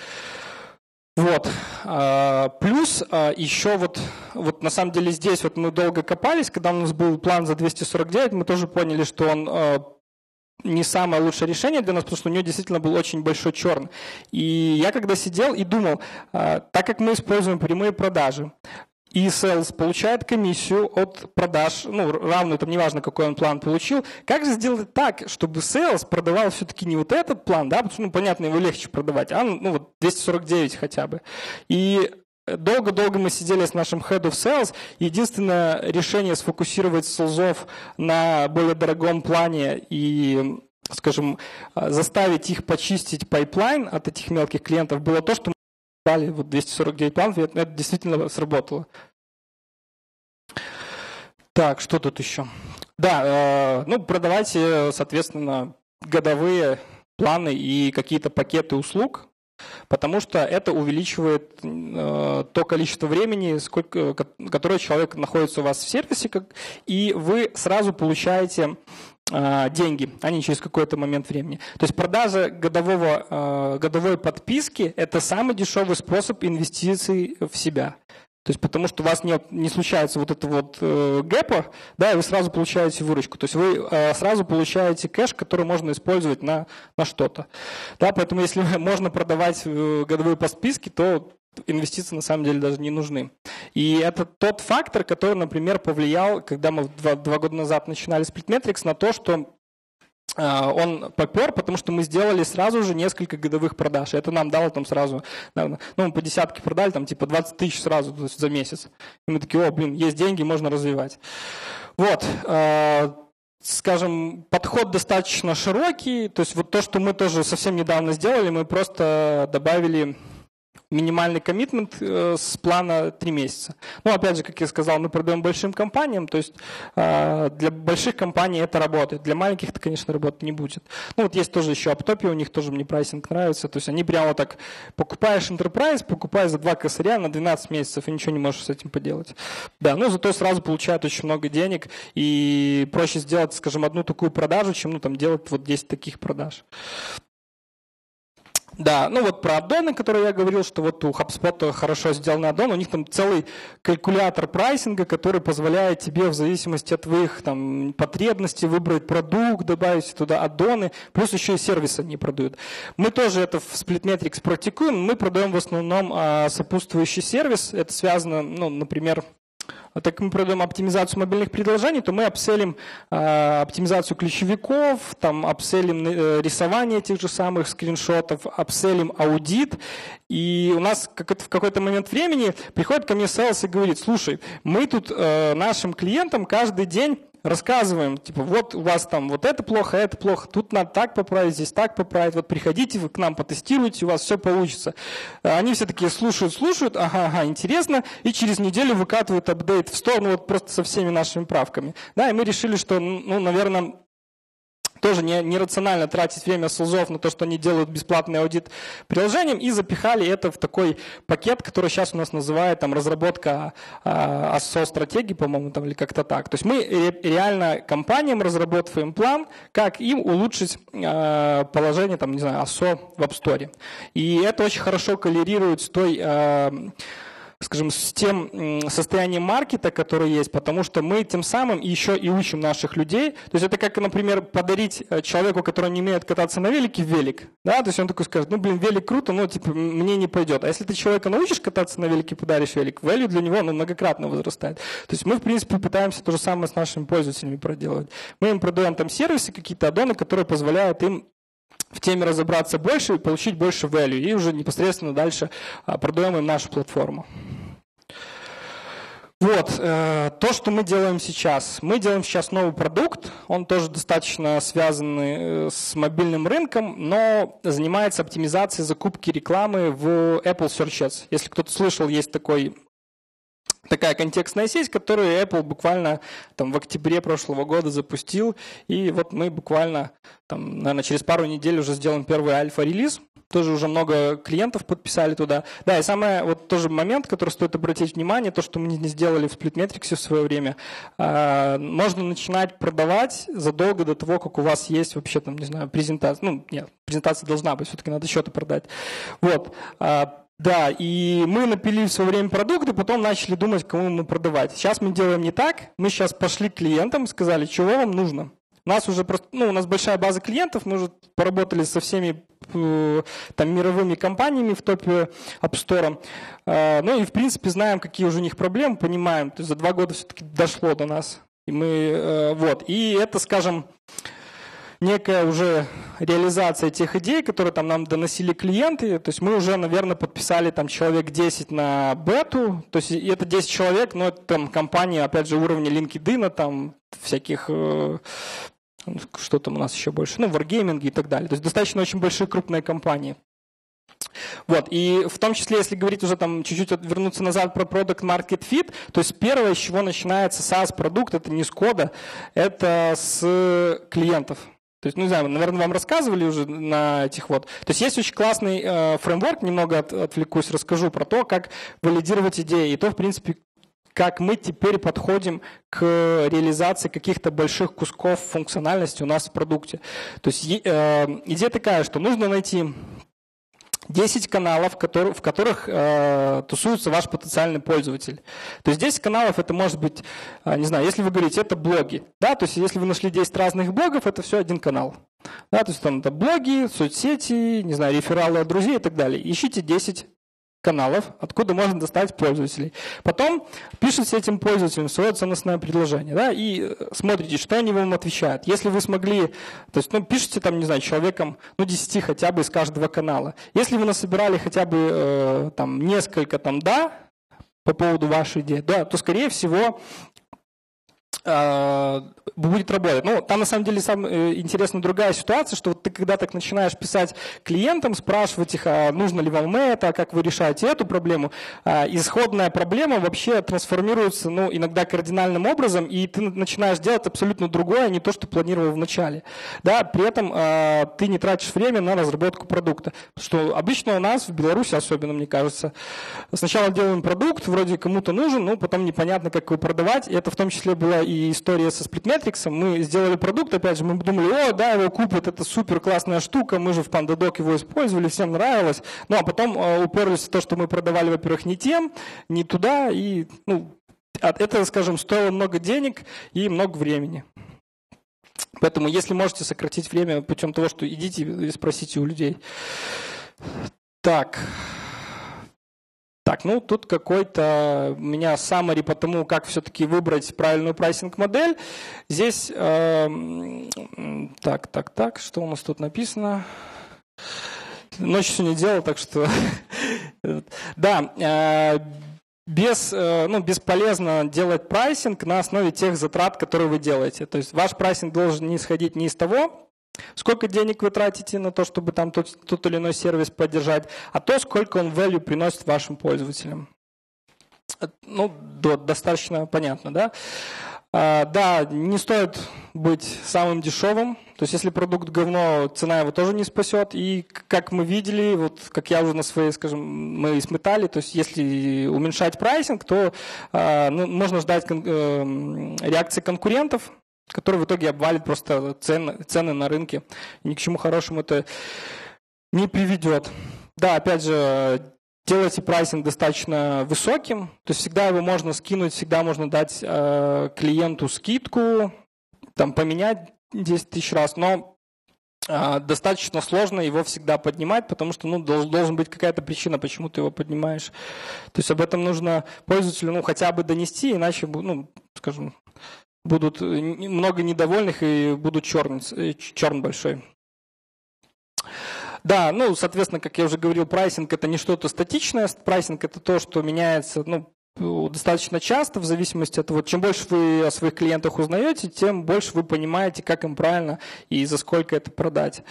Вот. А, плюс а, еще вот, вот на самом деле здесь вот мы долго копались, когда у нас был план за 249, мы тоже поняли, что он не самое лучшее решение для нас, потому что у нее действительно был очень большой черн. И я когда сидел и думал, так как мы используем прямые продажи, и sales получает комиссию от продаж, ну, равную, там неважно, какой он план получил. Как же сделать так, чтобы sales продавал все-таки не вот этот план, да, ну, понятно, его легче продавать, а, ну, вот 249 хотя бы. И Долго-долго мы сидели с нашим Head of Sales. Единственное решение сфокусировать sales ов на более дорогом плане и скажем, заставить их почистить pipeline от этих мелких клиентов было то, что дали вот 249 планов, и это действительно сработало. Так, что тут еще? Да, э, ну, продавайте, соответственно, годовые планы и какие-то пакеты услуг, потому что это увеличивает э, то количество времени, сколько, которое человек находится у вас в сервисе, как, и вы сразу получаете деньги, а не через какой-то момент времени. То есть продажа годового, э, годовой подписки – это самый дешевый способ инвестиций в себя. То есть потому что у вас не, не случается вот это вот э, гэпа, да, и вы сразу получаете выручку. То есть вы э, сразу получаете кэш, который можно использовать на, на что-то. Да, поэтому если можно продавать э, годовые подписки, то инвестиции на самом деле даже не нужны. И это тот фактор, который, например, повлиял, когда мы два, два года назад начинали Splitmetrics, на то, что а, он попер, потому что мы сделали сразу же несколько годовых продаж. Это нам дало там сразу, ну, мы по десятке продали, там типа 20 тысяч сразу то есть за месяц. И мы такие, о, блин, есть деньги, можно развивать. Вот, а, скажем, подход достаточно широкий. То есть вот то, что мы тоже совсем недавно сделали, мы просто добавили минимальный коммитмент э, с плана 3 месяца. Ну, опять же, как я сказал, мы продаем большим компаниям, то есть э, для больших компаний это работает, для маленьких это, конечно, работать не будет. Ну, вот есть тоже еще Аптопи, у них тоже мне прайсинг нравится, то есть они прямо так, покупаешь Enterprise, покупаешь за 2 косаря на 12 месяцев и ничего не можешь с этим поделать. Да, ну, зато сразу получают очень много денег и проще сделать, скажем, одну такую продажу, чем, ну, там, делать вот 10 таких продаж. Да, ну вот про аддоны, которые я говорил, что вот у HubSpot хорошо сделанный аддон, у них там целый калькулятор прайсинга, который позволяет тебе в зависимости от твоих там, потребностей выбрать продукт, добавить туда аддоны, плюс еще и сервисы они продают. Мы тоже это в Splitmetrics практикуем, мы продаем в основном а, сопутствующий сервис, это связано, ну, например, так как мы продаем оптимизацию мобильных предложений, то мы апселим э, оптимизацию ключевиков, там апселим э, рисование тех же самых скриншотов, апселим аудит. И у нас как в какой-то момент времени приходит ко мне селс и говорит, слушай, мы тут э, нашим клиентам каждый день рассказываем, типа, вот у вас там вот это плохо, это плохо, тут надо так поправить, здесь так поправить, вот приходите вы к нам, потестируйте, у вас все получится. Они все такие слушают, слушают, ага, ага, интересно, и через неделю выкатывают апдейт в сторону вот просто со всеми нашими правками. Да, и мы решили, что, ну, наверное, тоже не, нерационально тратить время СЛЗов на то, что они делают бесплатный аудит приложением, и запихали это в такой пакет, который сейчас у нас называют там разработка а, АСО-стратегии, по-моему, там или как-то так. То есть мы реально компаниям разрабатываем план, как им улучшить а, положение, там, не знаю, АСО в App Store. И это очень хорошо коллерирует с той а, скажем, с тем состоянием маркета, которое есть, потому что мы тем самым еще и учим наших людей. То есть это как, например, подарить э, человеку, который не умеет кататься на велике, велик. Да? То есть он такой скажет, ну, блин, велик круто, но типа мне не пойдет. А если ты человека научишь кататься на велике, подаришь велик, value для него ну, многократно возрастает. То есть мы, в принципе, пытаемся то же самое с нашими пользователями проделать. Мы им продаем там сервисы, какие-то аддоны, которые позволяют им в теме разобраться больше и получить больше value. И уже непосредственно дальше а, продаем им нашу платформу. Вот, э, то, что мы делаем сейчас. Мы делаем сейчас новый продукт, он тоже достаточно связан э, с мобильным рынком, но занимается оптимизацией закупки рекламы в Apple Search Ads. Если кто-то слышал, есть такой такая контекстная сеть, которую Apple буквально там в октябре прошлого года запустил, и вот мы буквально там, наверное, через пару недель уже сделаем первый альфа-релиз, тоже уже много клиентов подписали туда. Да, и самый вот тоже момент, который стоит обратить внимание, то, что мы не сделали в Splitmetrics в свое время, а, можно начинать продавать задолго до того, как у вас есть вообще там, не знаю, презентация. Ну, нет, презентация должна быть, все-таки надо счеты продать. Вот. Да, и мы напилили в свое время продукты, потом начали думать, кому мы продавать. Сейчас мы делаем не так. Мы сейчас пошли к клиентам, сказали, чего вам нужно. У нас уже просто, ну, у нас большая база клиентов, мы уже поработали со всеми э, там мировыми компаниями в топе App Store. Э, ну и в принципе знаем, какие уже у них проблемы, понимаем. То есть за два года все-таки дошло до нас. И мы, э, вот. И это, скажем, некая уже реализация тех идей, которые там нам доносили клиенты. То есть мы уже, наверное, подписали там человек 10 на бету. То есть это 10 человек, но это там компании, опять же, уровня LinkedIn, там всяких э, что там у нас еще больше, ну, Wargaming и так далее. То есть достаточно очень большие крупные компании. Вот, и в том числе, если говорить уже там чуть-чуть вернуться назад про Product Market Fit, то есть первое, с чего начинается SaaS-продукт, это не с кода, это с клиентов. То есть, ну, не знаю, наверное, вам рассказывали уже на этих вот. То есть есть очень классный э, фреймворк, немного от, отвлекусь, расскажу про то, как валидировать идеи. И то, в принципе, как мы теперь подходим к реализации каких-то больших кусков функциональности у нас в продукте. То есть э, идея такая, что нужно найти 10 каналов, в которых э, тусуется ваш потенциальный пользователь. То есть 10 каналов это может быть, э, не знаю, если вы говорите, это блоги. Да, то есть если вы нашли 10 разных блогов, это все один канал. Да, то есть там это блоги, соцсети, не знаю, рефералы от друзей и так далее. Ищите 10 каналов, откуда можно достать пользователей. Потом пишете этим пользователям свое ценностное предложение, да, и э, смотрите, что они вам отвечают. Если вы смогли, то есть, ну, пишите там, не знаю, человеком, ну, 10 хотя бы из каждого канала. Если вы насобирали хотя бы э, там несколько там «да», по поводу вашей идеи, да, то, скорее всего, будет работать. Ну, там на самом деле самая интересная другая ситуация, что вот ты когда так начинаешь писать клиентам, спрашивать их, а нужно ли вам это, как вы решаете эту проблему, а, исходная проблема вообще трансформируется, ну, иногда кардинальным образом, и ты начинаешь делать абсолютно другое, а не то, что планировал в начале. Да, при этом а, ты не тратишь время на разработку продукта. Что обычно у нас, в Беларуси особенно, мне кажется, сначала делаем продукт, вроде кому-то нужен, но потом непонятно, как его продавать, и это в том числе было история со Splitmetrics. Мы сделали продукт, опять же, мы думали, о, да, его купят, это супер классная штука, мы же в PandaDoc его использовали, всем нравилось. Ну, а потом э, уперлись в то, что мы продавали, во-первых, не тем, не туда, и, ну, это, скажем, стоило много денег и много времени. Поэтому, если можете сократить время путем того, что идите и спросите у людей. Так. Так, ну тут какой-то у меня summary по тому, как все-таки выбрать правильную прайсинг-модель. Здесь, э, так, так, так, что у нас тут написано? Ночью сегодня делал, так что... да, э, без, э, ну, бесполезно делать pricing на основе тех затрат, которые вы делаете. То есть ваш pricing должен не исходить не из того, Сколько денег вы тратите на то, чтобы там тот, тот или иной сервис поддержать, а то, сколько он value приносит вашим пользователям. Э, ну, достаточно понятно, да? А, да, не стоит быть самым дешевым. То есть, если продукт говно, цена его тоже не спасет. И как мы видели, вот как я уже на своей, скажем, мы сметали, то есть, если уменьшать pricing, то а, ну, можно ждать э, реакции конкурентов, который в итоге обвалит просто цены, цены на рынке. ни к чему хорошему это не приведет. Да, опять же, сделайте pricing достаточно высоким, то есть всегда его можно скинуть, всегда можно дать э, клиенту скидку, там поменять 10 тысяч раз, но э, достаточно сложно его всегда поднимать, потому что ну, должен, должен быть какая-то причина, почему ты его поднимаешь. То есть об этом нужно пользователю ну, хотя бы донести, иначе, ну, скажем, будут много недовольных и будут churn, э, churn большой. Да, ну, соответственно, как я уже говорил, pricing – это не что-то статичное, pricing – это то, что меняется, ну, достаточно часто, в зависимости от того, чем больше вы о своих клиентах узнаете, тем больше вы понимаете, как им правильно и за сколько это продать.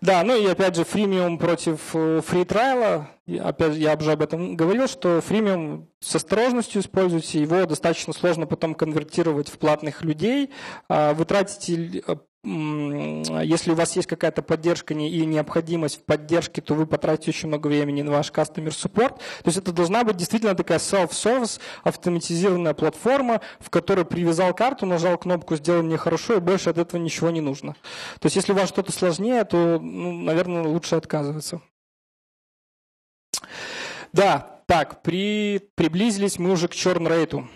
Да, ну и опять же, фримиум против фри трайла. Опять я уже об этом говорил, что фримиум с осторожностью используйте, его достаточно сложно потом конвертировать в платных людей. А вы тратите если у вас есть какая-то поддержка и необходимость в поддержке, то вы потратите очень много времени на ваш customer support. То есть это должна быть действительно такая self-service, автоматизированная платформа, в которой привязал карту, нажал кнопку «Сделай мне хорошо», и больше от этого ничего не нужно. То есть если у вас что-то сложнее, то, ну, наверное, лучше отказываться. Да, так, при, приблизились мы уже к churn рейту.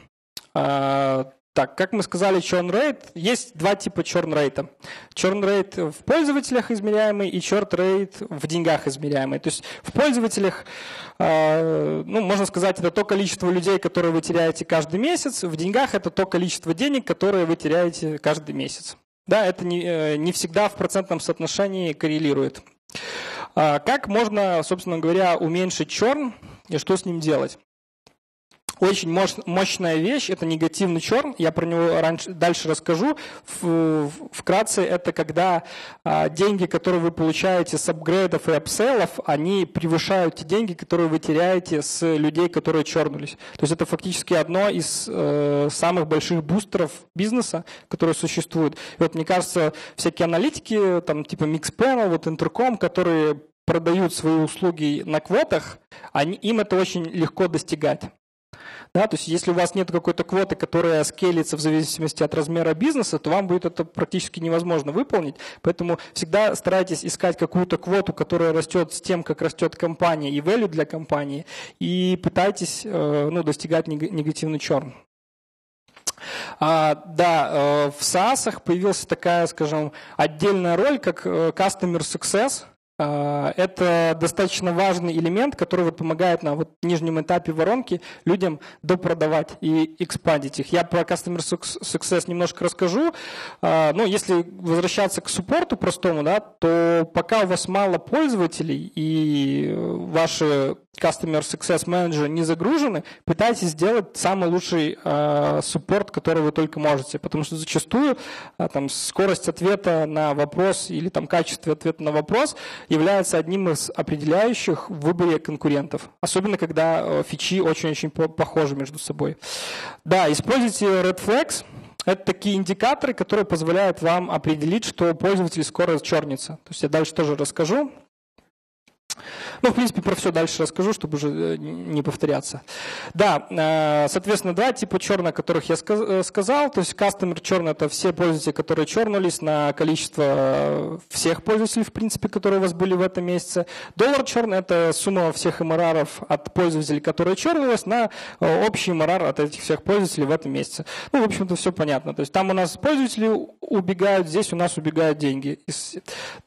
Так, как мы сказали, churn rate, есть два типа churn rate. Churn rate в пользователях измеряемый и churn rate в деньгах измеряемый. То есть в пользователях, а, ну, можно сказать, это то количество людей, которые вы теряете каждый месяц, в деньгах это то количество денег, которые вы теряете каждый месяц. Да, это не, э, не всегда в процентном соотношении коррелирует. А, как можно, собственно говоря, уменьшить черн и что с ним делать? Очень мощная вещь – это негативный черн. Я про него раньше, дальше расскажу. Вкратце, это когда а, деньги, которые вы получаете с апгрейдов и апселлов, они превышают те деньги, которые вы теряете с людей, которые чернулись. То есть это фактически одно из э, самых больших бустеров бизнеса, которые существуют. И вот мне кажется, всякие аналитики, там типа Mixpanel, вот Intercom, которые продают свои услуги на квотах, они, им это очень легко достигать. Да, то есть если у вас нет какой-то квоты, которая скелится в зависимости от размера бизнеса, то вам будет это практически невозможно выполнить. Поэтому всегда старайтесь искать какую-то квоту, которая растет с тем, как растет компания и value для компании, и пытайтесь э, ну, достигать негативный черн. А, да, э, в SaaS появилась такая, скажем, отдельная роль, как э, Customer Success – это достаточно важный элемент, который вот помогает на вот нижнем этапе воронки людям допродавать и экспандить их. Я про Customer Success немножко расскажу. А, но если возвращаться к суппорту простому, да, то пока у вас мало пользователей и ваши Customer Success Manager не загружены, пытайтесь сделать самый лучший э, суппорт, который вы только можете, потому что зачастую э, там, скорость ответа на вопрос или там, качество ответа на вопрос является одним из определяющих в выборе конкурентов, особенно когда э, фичи очень-очень похожи между собой. Да, используйте Red Flags, это такие индикаторы, которые позволяют вам определить, что пользователь скоро чернится. То есть я дальше тоже расскажу. Ну, в принципе, про все дальше расскажу, чтобы уже э, не повторяться. Да, э, соответственно, два типа черных, которых я э, сказал. То есть customer черный – это все пользователи, которые чернулись на количество всех пользователей, в принципе, которые у вас были в этом месяце. Доллар черный – это сумма всех MRR от пользователей, которые чернулись, на общий MRR от этих всех пользователей в этом месяце. Ну, в общем-то, все понятно. То есть там у нас пользователи убегают, здесь у нас убегают деньги.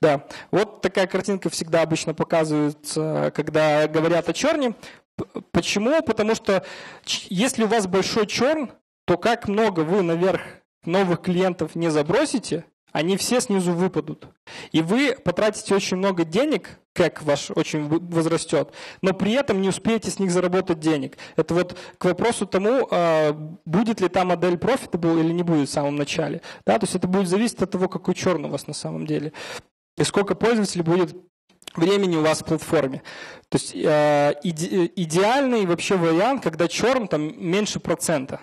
Да, вот такая картинка всегда обычно показывается когда говорят о черне. Почему? Потому что если у вас большой черн, то как много вы наверх новых клиентов не забросите, они все снизу выпадут. И вы потратите очень много денег, как ваш очень возрастет, но при этом не успеете с них заработать денег. Это вот к вопросу тому, а, будет ли та модель profitable или не будет в самом начале. Да, то есть это будет зависеть от того, какой черн у вас на самом деле. И сколько пользователей будет времени у вас в платформе. То есть э, иде, идеальный вообще вариант, когда черн там меньше процента.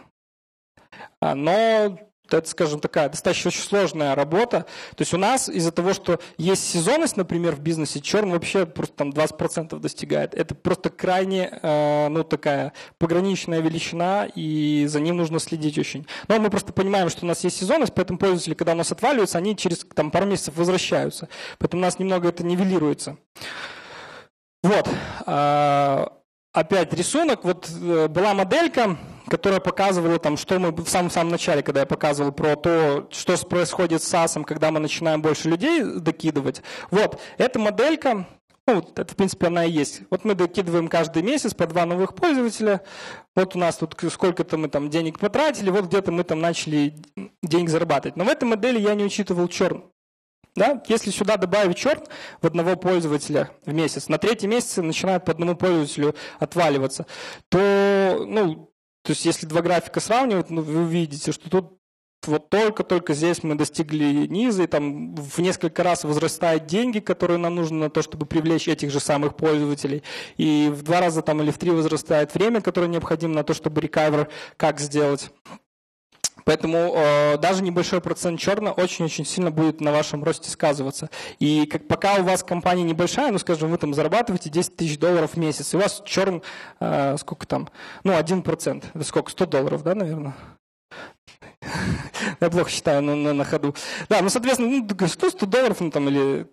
А, но это, скажем, такая достаточно очень сложная работа. То есть у нас из-за того, что есть сезонность, например, в бизнесе, черн вообще просто там 20% достигает. Это просто крайне, э, ну, такая пограничная величина, и за ним нужно следить очень. Но мы просто понимаем, что у нас есть сезонность, поэтому пользователи, когда у нас отваливаются, они через там, пару месяцев возвращаются. Поэтому у нас немного это нивелируется. Вот. А, опять рисунок. Вот э, была моделька, которая показывала, там, что мы в самом-самом начале, когда я показывал про то, что происходит с SaaS, когда мы начинаем больше людей докидывать. Вот, эта моделька, ну, вот это, в принципе, она и есть. Вот мы докидываем каждый месяц по два новых пользователя. Вот у нас тут сколько-то мы там денег потратили, вот где-то мы там начали денег зарабатывать. Но в этой модели я не учитывал черн. Да? Если сюда добавить черт в одного пользователя в месяц, на третий месяц начинает по одному пользователю отваливаться, то, ну, то есть если два графика сравнивать, ну, вы увидите, что тут вот только-только здесь мы достигли низа, и там в несколько раз возрастают деньги, которые нам нужны на то, чтобы привлечь этих же самых пользователей, и в два раза там или в три возрастает время, которое необходимо на то, чтобы рекавер как сделать. Поэтому э, даже небольшой процент черного очень-очень сильно будет на вашем росте сказываться. И как, пока у вас компания небольшая, ну, скажем, вы там зарабатываете 10 тысяч долларов в месяц, и у вас черн, э, сколько там, ну, 1%, это сколько, 100 долларов, да, наверное? Я плохо считаю на, на, на ходу. Да, ну, соответственно, ну, 100, 100 долларов, ну, там, или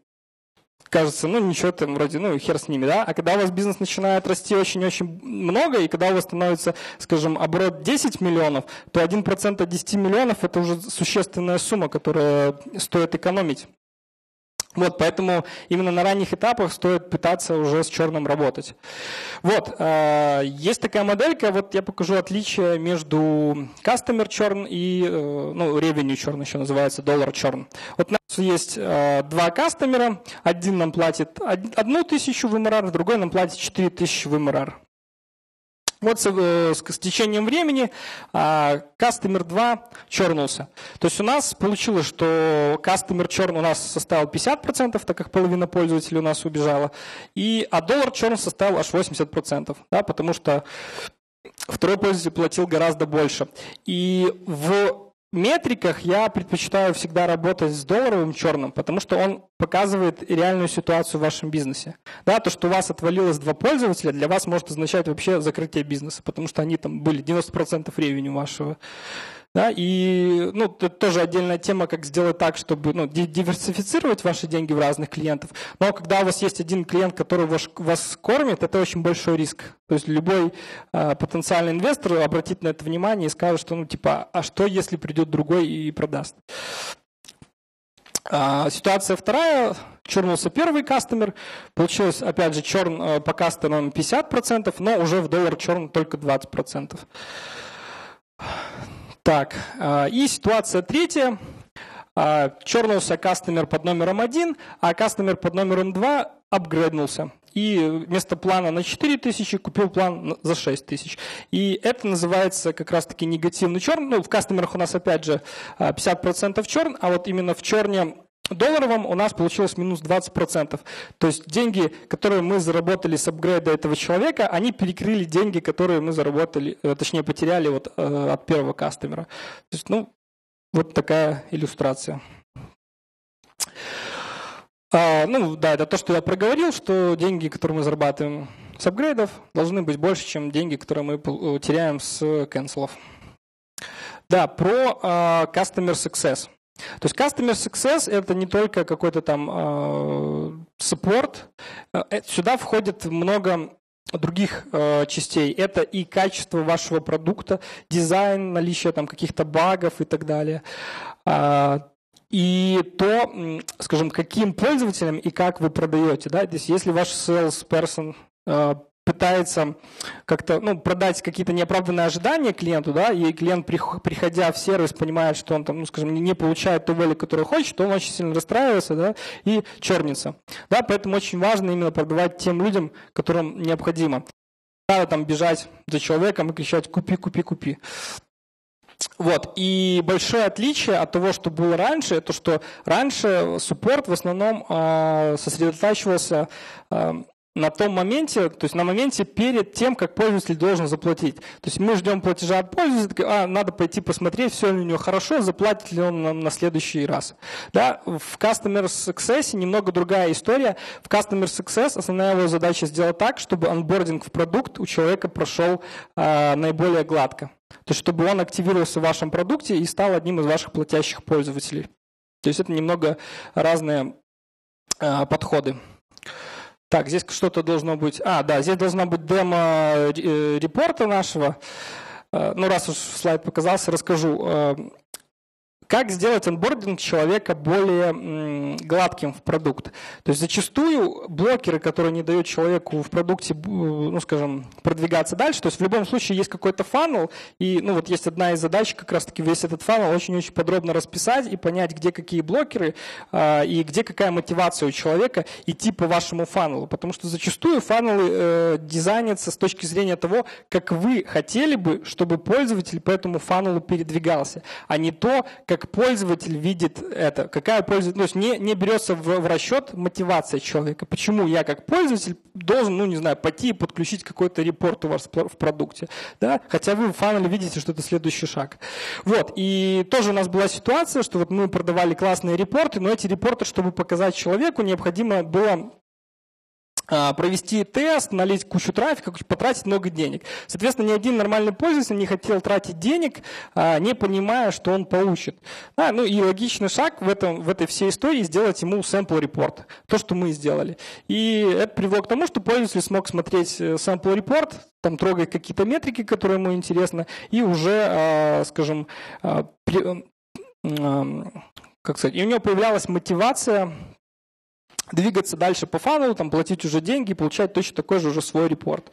кажется, ну ничего там вроде, ну хер с ними, да, а когда у вас бизнес начинает расти очень-очень много, и когда у вас становится, скажем, оборот 10 миллионов, то 1% от 10 миллионов – это уже существенная сумма, которую стоит экономить. Вот, поэтому именно на ранних этапах стоит пытаться уже с черным работать. Вот, э, есть такая моделька, вот я покажу отличие между customer churn и, э, ну, revenue churn еще называется, dollar churn. Вот у нас есть э, два кастомера, один нам платит одну тысячу в MRR, другой нам платит 4 тысячи в MRR. Вот с, э, с, с течением времени а, Customer 2 чернулся. То есть у нас получилось, что Customer черн у нас составил 50%, так как половина пользователей у нас убежала, и, а доллар черн составил аж 80%, да, потому что второй пользователь платил гораздо больше. И в метриках я предпочитаю всегда работать с долларовым черным, потому что он показывает реальную ситуацию в вашем бизнесе. Да, то, что у вас отвалилось два пользователя, для вас может означать вообще закрытие бизнеса, потому что они там были 90% ревеню вашего. Да, и ну, это тоже отдельная тема, как сделать так, чтобы ну, диверсифицировать ваши деньги в разных клиентов. Но когда у вас есть один клиент, который ваш, вас кормит, это очень большой риск. То есть любой э, потенциальный инвестор обратит на это внимание и скажет, что ну типа, а что если придет другой и продаст? А, ситуация вторая. Чернулся первый кастомер. Получилось, опять же, черн э, по кастомерам 50%, но уже в доллар черн только 20%. Так, а, и ситуация третья. А, чернулся кастомер под номером 1, а кастомер под номером 2 апгрейднулся. И вместо плана на 4 тысячи купил план за 6 тысяч. И это называется как раз-таки негативный черн. Ну, в кастомерах у нас опять же 50% а, черн, а вот именно в черне долларовом у нас получилось минус 20%. То есть деньги, которые мы заработали с апгрейда этого человека, они перекрыли деньги, которые мы заработали, э, точнее потеряли вот э, от первого кастомера. То есть, ну, вот такая иллюстрация. А, ну, да, это то, что я проговорил, что деньги, которые мы зарабатываем с апгрейдов, должны быть больше, чем деньги, которые мы э, теряем с канцелов. Да, про uh, Customer Success. То есть Customer Success – это не только какой-то там support. Э, э, сюда входит много других э, частей. Это и качество вашего продукта, дизайн, наличие там каких-то багов и так далее. Э, и то, скажем, каким пользователям и как вы продаете. Да? То есть если ваш salesperson э, пытается как-то ну, продать какие-то неоправданные ожидания клиенту, да, и клиент, приходя в сервис, понимает, что он там, ну, скажем, не получает ту value, которую хочет, то он очень сильно расстраивается, да, и чернится. Да, поэтому очень важно именно продавать тем людям, которым необходимо. Надо там бежать за человеком и кричать «купи, купи, купи». Вот. И большое отличие от того, что было раньше, это что раньше суппорт в основном э, сосредотачивался э, на том моменте, то есть на моменте перед тем, как пользователь должен заплатить. То есть мы ждем платежа от пользователя, а надо пойти посмотреть, все ли у него хорошо, заплатит ли он нам на следующий раз. Да? В Customer Success немного другая история. В Customer Success основная его задача сделать так, чтобы анбординг в продукт у человека прошел а, наиболее гладко. То есть чтобы он активировался в вашем продукте и стал одним из ваших платящих пользователей. То есть это немного разные а, подходы. Так, здесь что-то должно быть... А, да, здесь должна быть демо э, репорта нашего. Э, ну, раз уж слайд показался, расскажу. Как сделать онбординг человека более гладким в продукт? То есть зачастую блокеры, которые не дают человеку в продукте, ну скажем, продвигаться дальше, то есть в любом случае есть какой-то фанул, и ну вот есть одна из задач как раз-таки весь этот фанул очень-очень подробно расписать и понять, где какие блокеры а, и где какая мотивация у человека идти по вашему фанулу. Потому что зачастую фанулы э, дизайнятся с точки зрения того, как вы хотели бы, чтобы пользователь по этому фанулу передвигался, а не то, как пользователь видит это, какая польза, то есть не, не берется в, в расчет мотивация человека. Почему я как пользователь должен, ну не знаю, пойти и подключить какой-то репорт у вас в продукте, да? хотя вы в фанеле видите, что это следующий шаг. Вот, и тоже у нас была ситуация, что вот мы продавали классные репорты, но эти репорты, чтобы показать человеку, необходимо было провести тест, налить кучу трафика, потратить много денег. Соответственно, ни один нормальный пользователь не хотел тратить денег, а, не понимая, что он получит. Да, ну и логичный шаг в, этом, в этой всей истории сделать ему sample report, то, что мы сделали. И это привело к тому, что пользователь смог смотреть э, sample report, там трогать какие-то метрики, которые ему интересны, и уже, а, скажем, как сказать, и у него появлялась мотивация двигаться дальше по фанелу, там, платить уже деньги, получать точно такой же уже свой репорт.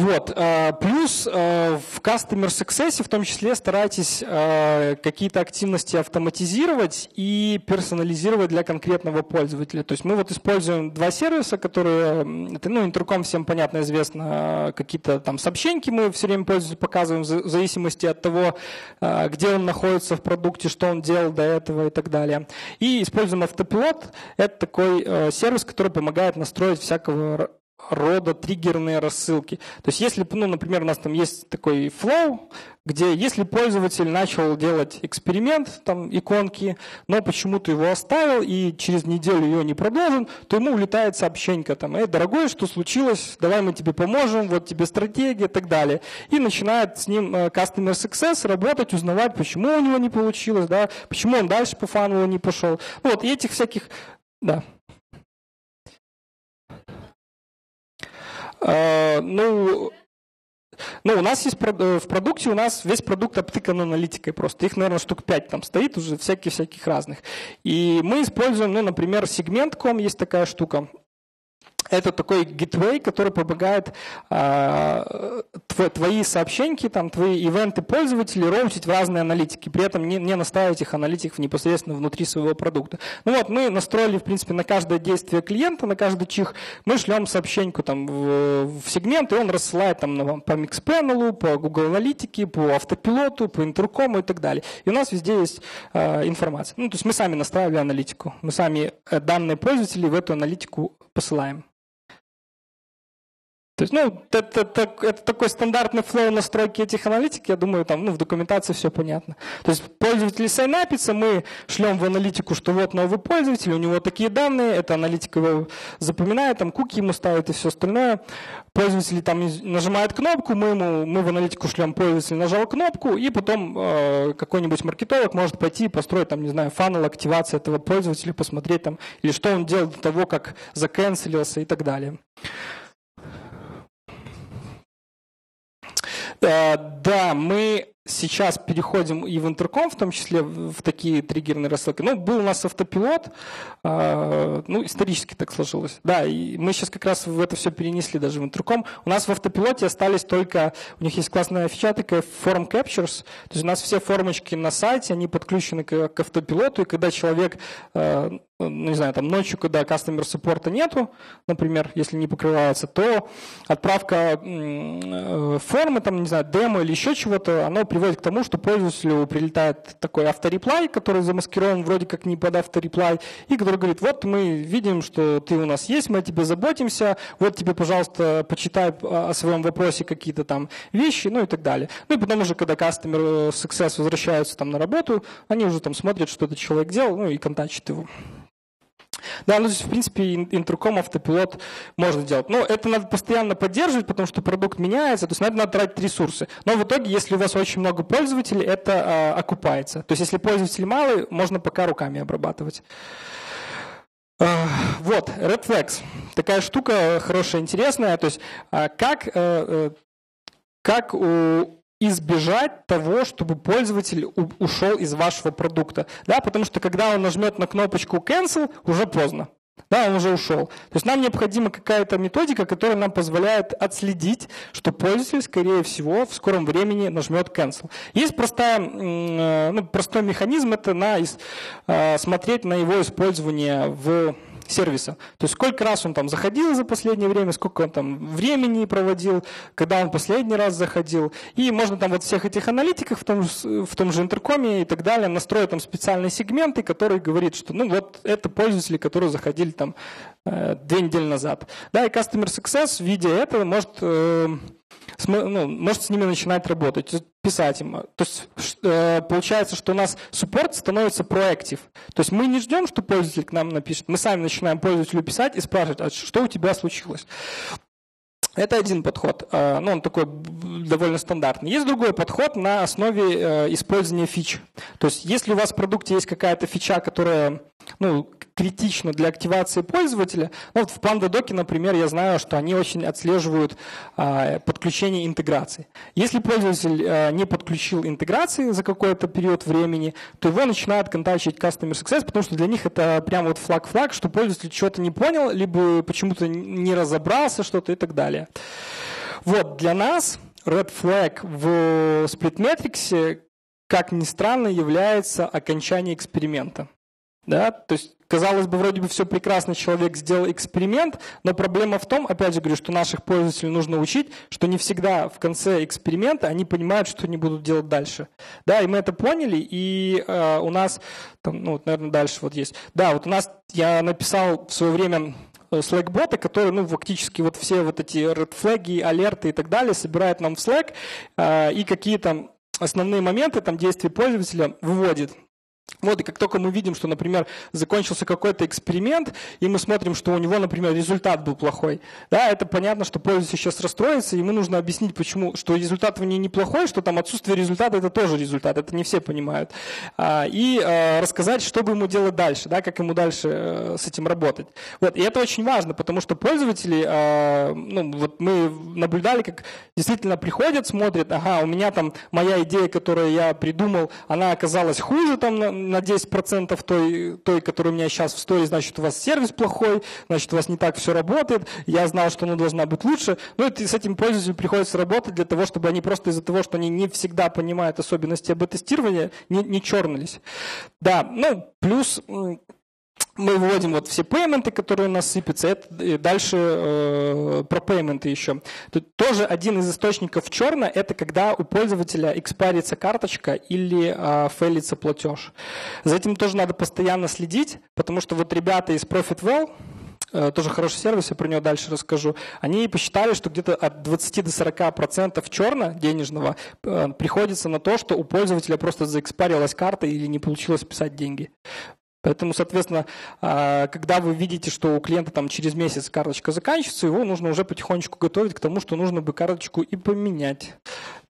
Вот. Э, плюс э, в Customer Success в том числе старайтесь э, какие-то активности автоматизировать и персонализировать для конкретного пользователя. То есть мы вот используем два сервиса, которые, это, ну, интерком всем понятно, известно, какие-то там сообщеньки мы все время пользователю показываем в зависимости от того, где он находится в продукте, что он делал до этого и так далее. И используем автопилот. Это такой сервис, который помогает настроить всякого рода триггерные рассылки. То есть если, ну, например, у нас там есть такой flow, где если пользователь начал делать эксперимент, там иконки, но почему-то его оставил и через неделю ее не продолжил, то ему улетает сообщение там, «Эй, дорогой, что случилось? Давай мы тебе поможем, вот тебе стратегия» и так далее. И начинает с ним э, Customer Success работать, узнавать, почему у него не получилось, да, почему он дальше по фану не пошел. Вот, и этих всяких... Да. Ну, ну, у нас есть э, в продукте, у нас весь продукт обтыкан аналитикой просто. Их, наверное, штук 5 там стоит уже, всяких-всяких разных. И мы используем, ну, например, сегмент.com есть такая штука. Это такой gateway, который помогает э, твои сообщения, там, твои ивенты пользователей роутить в разные аналитики, при этом не, не наставить их аналитиков непосредственно внутри своего продукта. Ну вот, мы настроили, в принципе, на каждое действие клиента, на каждый чих, мы шлем сообщеньку там в, в сегмент, и он рассылает там по Mixpanel, по Google Аналитике, по автопилоту, по интеркому и так далее. И у нас везде есть э, информация. Ну, то есть мы сами настраивали аналитику, мы сами э, данные пользователей в эту аналитику посылаем. То есть, ну, это, это, это такой стандартный флоу настройки этих аналитик, я думаю, там, ну, в документации все понятно. То есть пользователь сайнапится, мы шлем в аналитику, что вот новый пользователь, у него такие данные, эта аналитика его запоминает, там куки ему ставит и все остальное. Пользователь там нажимает кнопку, мы ему, мы в аналитику шлем, пользователь нажал кнопку, и потом э, какой-нибудь маркетолог может пойти и построить, там, не знаю, фанал активации этого пользователя, посмотреть там, или что он делал до того, как заканцелился и так далее. Э, да, мы сейчас переходим и в интерком, в том числе в такие триггерные рассылки. Ну, был у нас автопилот, э, ну, исторически так сложилось. Да, и мы сейчас как раз в это все перенесли даже в интерком. У нас в автопилоте остались только, у них есть классная фича такая Form Captures, то есть у нас все формочки на сайте, они подключены к, автопилоту, и когда человек э, ну, не знаю, там ночью, когда customer суппорта нету, например, если не покрывается, то отправка э, формы, там, не знаю, демо или еще чего-то, оно приводит к тому, что пользователю прилетает такой автореплай, который замаскирован вроде как не под автореплай, и который говорит, вот мы видим, что ты у нас есть, мы о тебе заботимся, вот тебе, пожалуйста, почитай о своем вопросе какие-то там вещи, ну и так далее. Ну и потом уже, когда customer success возвращаются там на работу, они уже там смотрят, что этот человек делал, ну и контактят его. Да, ну, здесь, в принципе, интерком, автопилот можно делать. Но это надо постоянно поддерживать, потому что продукт меняется, то есть надо, надо тратить ресурсы. Но в итоге, если у вас очень много пользователей, это э, окупается. То есть если пользователей мало, можно пока руками обрабатывать. Вот, Red Flags. Такая штука хорошая, интересная. То есть а, как, э, э, как избежать того, чтобы пользователь ушел из вашего продукта. Да, потому что когда он нажмет на кнопочку cancel, уже поздно. Да, он уже ушел. То есть нам необходима какая-то методика, которая нам позволяет отследить, что пользователь, скорее всего, в скором времени нажмет cancel. Есть простая, э, ну, простой механизм, это на, э, смотреть на его использование в сервиса. То есть сколько раз он там заходил за последнее время, сколько он там времени проводил, когда он последний раз заходил. И можно там вот всех этих аналитиков в том, в том же интеркоме и так далее настроить там специальные сегменты, которые говорит, что ну вот это пользователи, которые заходили там э, две недели назад. Да, и Customer Success, видя это, может э, ну, может с ними начинать работать, писать им. То есть э, получается, что у нас суппорт становится проактив. То есть мы не ждем, что пользователь к нам напишет, мы сами начинаем пользователю писать и спрашивать, а что у тебя случилось. Это один подход, э, ну он такой довольно стандартный. Есть другой подход на основе э, использования фич. То есть если у вас в продукте есть какая-то фича, которая ну, критично для активации пользователя. Ну, вот в PandaDoc, например, я знаю, что они очень отслеживают а, подключение интеграции. Если пользователь а, не подключил интеграции за какой-то период времени, то его начинают контачить Customer Success, потому что для них это прям вот флаг-флаг, что пользователь что-то не понял, либо почему-то не разобрался что-то и так далее. Вот, для нас Red Flag в Splitmetrics, как ни странно, является окончание эксперимента. Да? То есть, казалось бы, вроде бы все прекрасно, человек сделал эксперимент, но проблема в том, опять же говорю, что наших пользователей нужно учить, что не всегда в конце эксперимента они понимают, что они будут делать дальше. Да, и мы это поняли, и э, у нас, там, ну, вот, наверное, дальше вот есть. Да, вот у нас, я написал в свое время Slack-боты, которые, ну, фактически вот все вот эти red флаги, алерты и так далее собирают нам в Slack э, и какие-то основные моменты там действия пользователя выводит. Вот, и как только мы видим, что, например, закончился какой-то эксперимент, и мы смотрим, что у него, например, результат был плохой, да, это понятно, что пользователь сейчас расстроится, ему нужно объяснить, почему, что результат в ней неплохой, что там отсутствие результата – это тоже результат, это не все понимают. А, и а, рассказать, что бы ему делать дальше, да, как ему дальше а, с этим работать. Вот, и это очень важно, потому что пользователи, а, ну, вот мы наблюдали, как действительно приходят, смотрят, ага, у меня там моя идея, которую я придумал, она оказалась хуже там на 10% той, той, которая у меня сейчас в сторе, значит, у вас сервис плохой, значит, у вас не так все работает, я знал, что она должна быть лучше. Ну, и с этим пользователям приходится работать для того, чтобы они просто из-за того, что они не всегда понимают особенности об-тестирования, не, не чернулись. Да, ну, плюс мы выводим вот все пейменты, которые у нас сыпятся, это, и дальше э, про пейменты еще. Тут тоже один из источников черно, это когда у пользователя экспарится карточка или э, фейлится платеж. За этим тоже надо постоянно следить, потому что вот ребята из ProfitWell, э, тоже хороший сервис, я про него дальше расскажу, они посчитали, что где-то от 20 до 40 процентов черно денежного э, приходится на то, что у пользователя просто заэкспарилась карта или не получилось писать деньги. Поэтому, соответственно, а, когда вы видите, что у клиента там через месяц карточка заканчивается, его нужно уже потихонечку готовить к тому, что нужно бы карточку и поменять.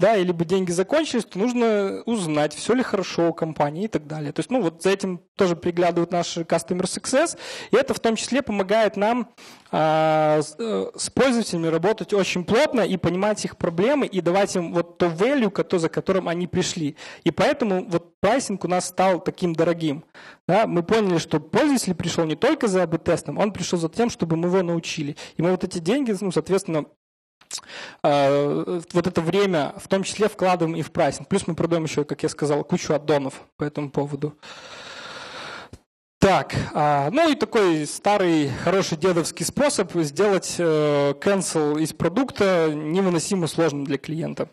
Да, или бы деньги закончились, то нужно узнать, все ли хорошо у компании и так далее. То есть, ну, вот за этим тоже приглядывают наши Customer Success, и это в том числе помогает нам с пользователями работать очень плотно и понимать их проблемы и давать им вот то value, то, за которым они пришли. И поэтому вот pricing у нас стал таким дорогим. Да? Мы поняли, что пользователь пришел не только за АБ-тестом, он пришел за тем, чтобы мы его научили. И мы вот эти деньги, ну, соответственно, а, вот это время в том числе вкладываем и в pricing. Плюс мы продаем еще, как я сказал, кучу add-on ов по этому поводу. Так, а, ну и такой старый хороший дедовский способ сделать э, cancel из продукта невыносимо сложным для клиента.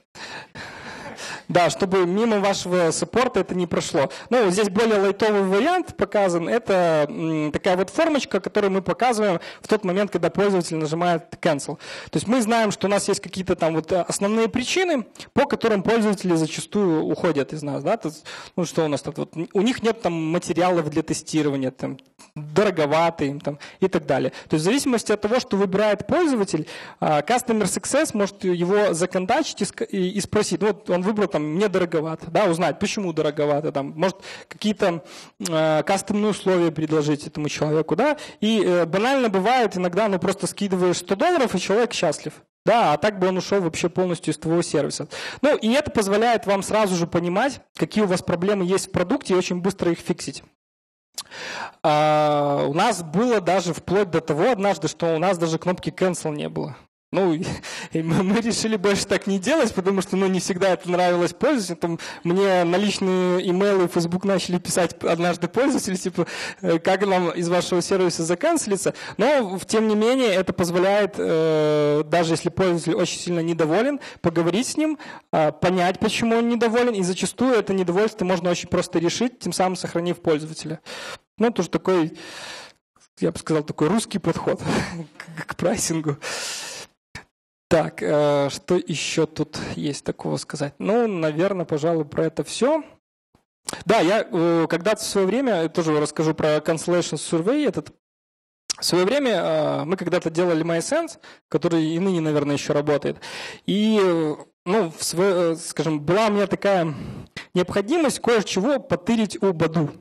Да, чтобы мимо вашего саппорта это не прошло. Ну, здесь более лайтовый вариант показан. Это такая вот формочка, которую мы показываем в тот момент, когда пользователь нажимает cancel. То есть мы знаем, что у нас есть какие-то там вот основные причины, по которым пользователи зачастую уходят из нас. Да? То, ну, что у нас тут? Вот, у них нет там материалов для тестирования, там, дороговатый там, и так далее. То есть в зависимости от того, что выбирает пользователь, а, Customer Success может его законтачить и, спросить, ну, вот он выбрал мне дороговато, да, узнать, почему дороговато, там, может какие-то э, кастомные условия предложить этому человеку, да, и э, банально бывает иногда, ну, просто скидываешь 100 долларов, и человек счастлив. Да, а так бы он ушел вообще полностью из твоего сервиса. Ну, и это позволяет вам сразу же понимать, какие у вас проблемы есть в продукте, и очень быстро их фиксить. А, у нас было даже вплоть до того однажды, что у нас даже кнопки cancel не было. Ну, и мы решили больше так не делать, потому что, ну, не всегда это нравилось пользователям. Мне на личные имейлы в Facebook начали писать однажды пользователи, типа, «Э, как нам из вашего сервиса заканцелиться. Но, тем не менее, это позволяет, э, даже если пользователь очень сильно недоволен, поговорить с ним, э, понять, почему он недоволен, и зачастую это недовольство можно очень просто решить, тем самым сохранив пользователя. Ну, тоже такой, я бы сказал, такой русский подход к прайсингу. Так, э, что еще тут есть такого сказать? Ну, наверное, пожалуй, про это все. Да, я э, когда-то в свое время, тоже расскажу про Cancellation Survey, этот в свое время э, мы когда-то делали MySense, который и ныне, наверное, еще работает. И, ну, в свое, скажем, была у меня такая необходимость кое-чего потырить у Баду.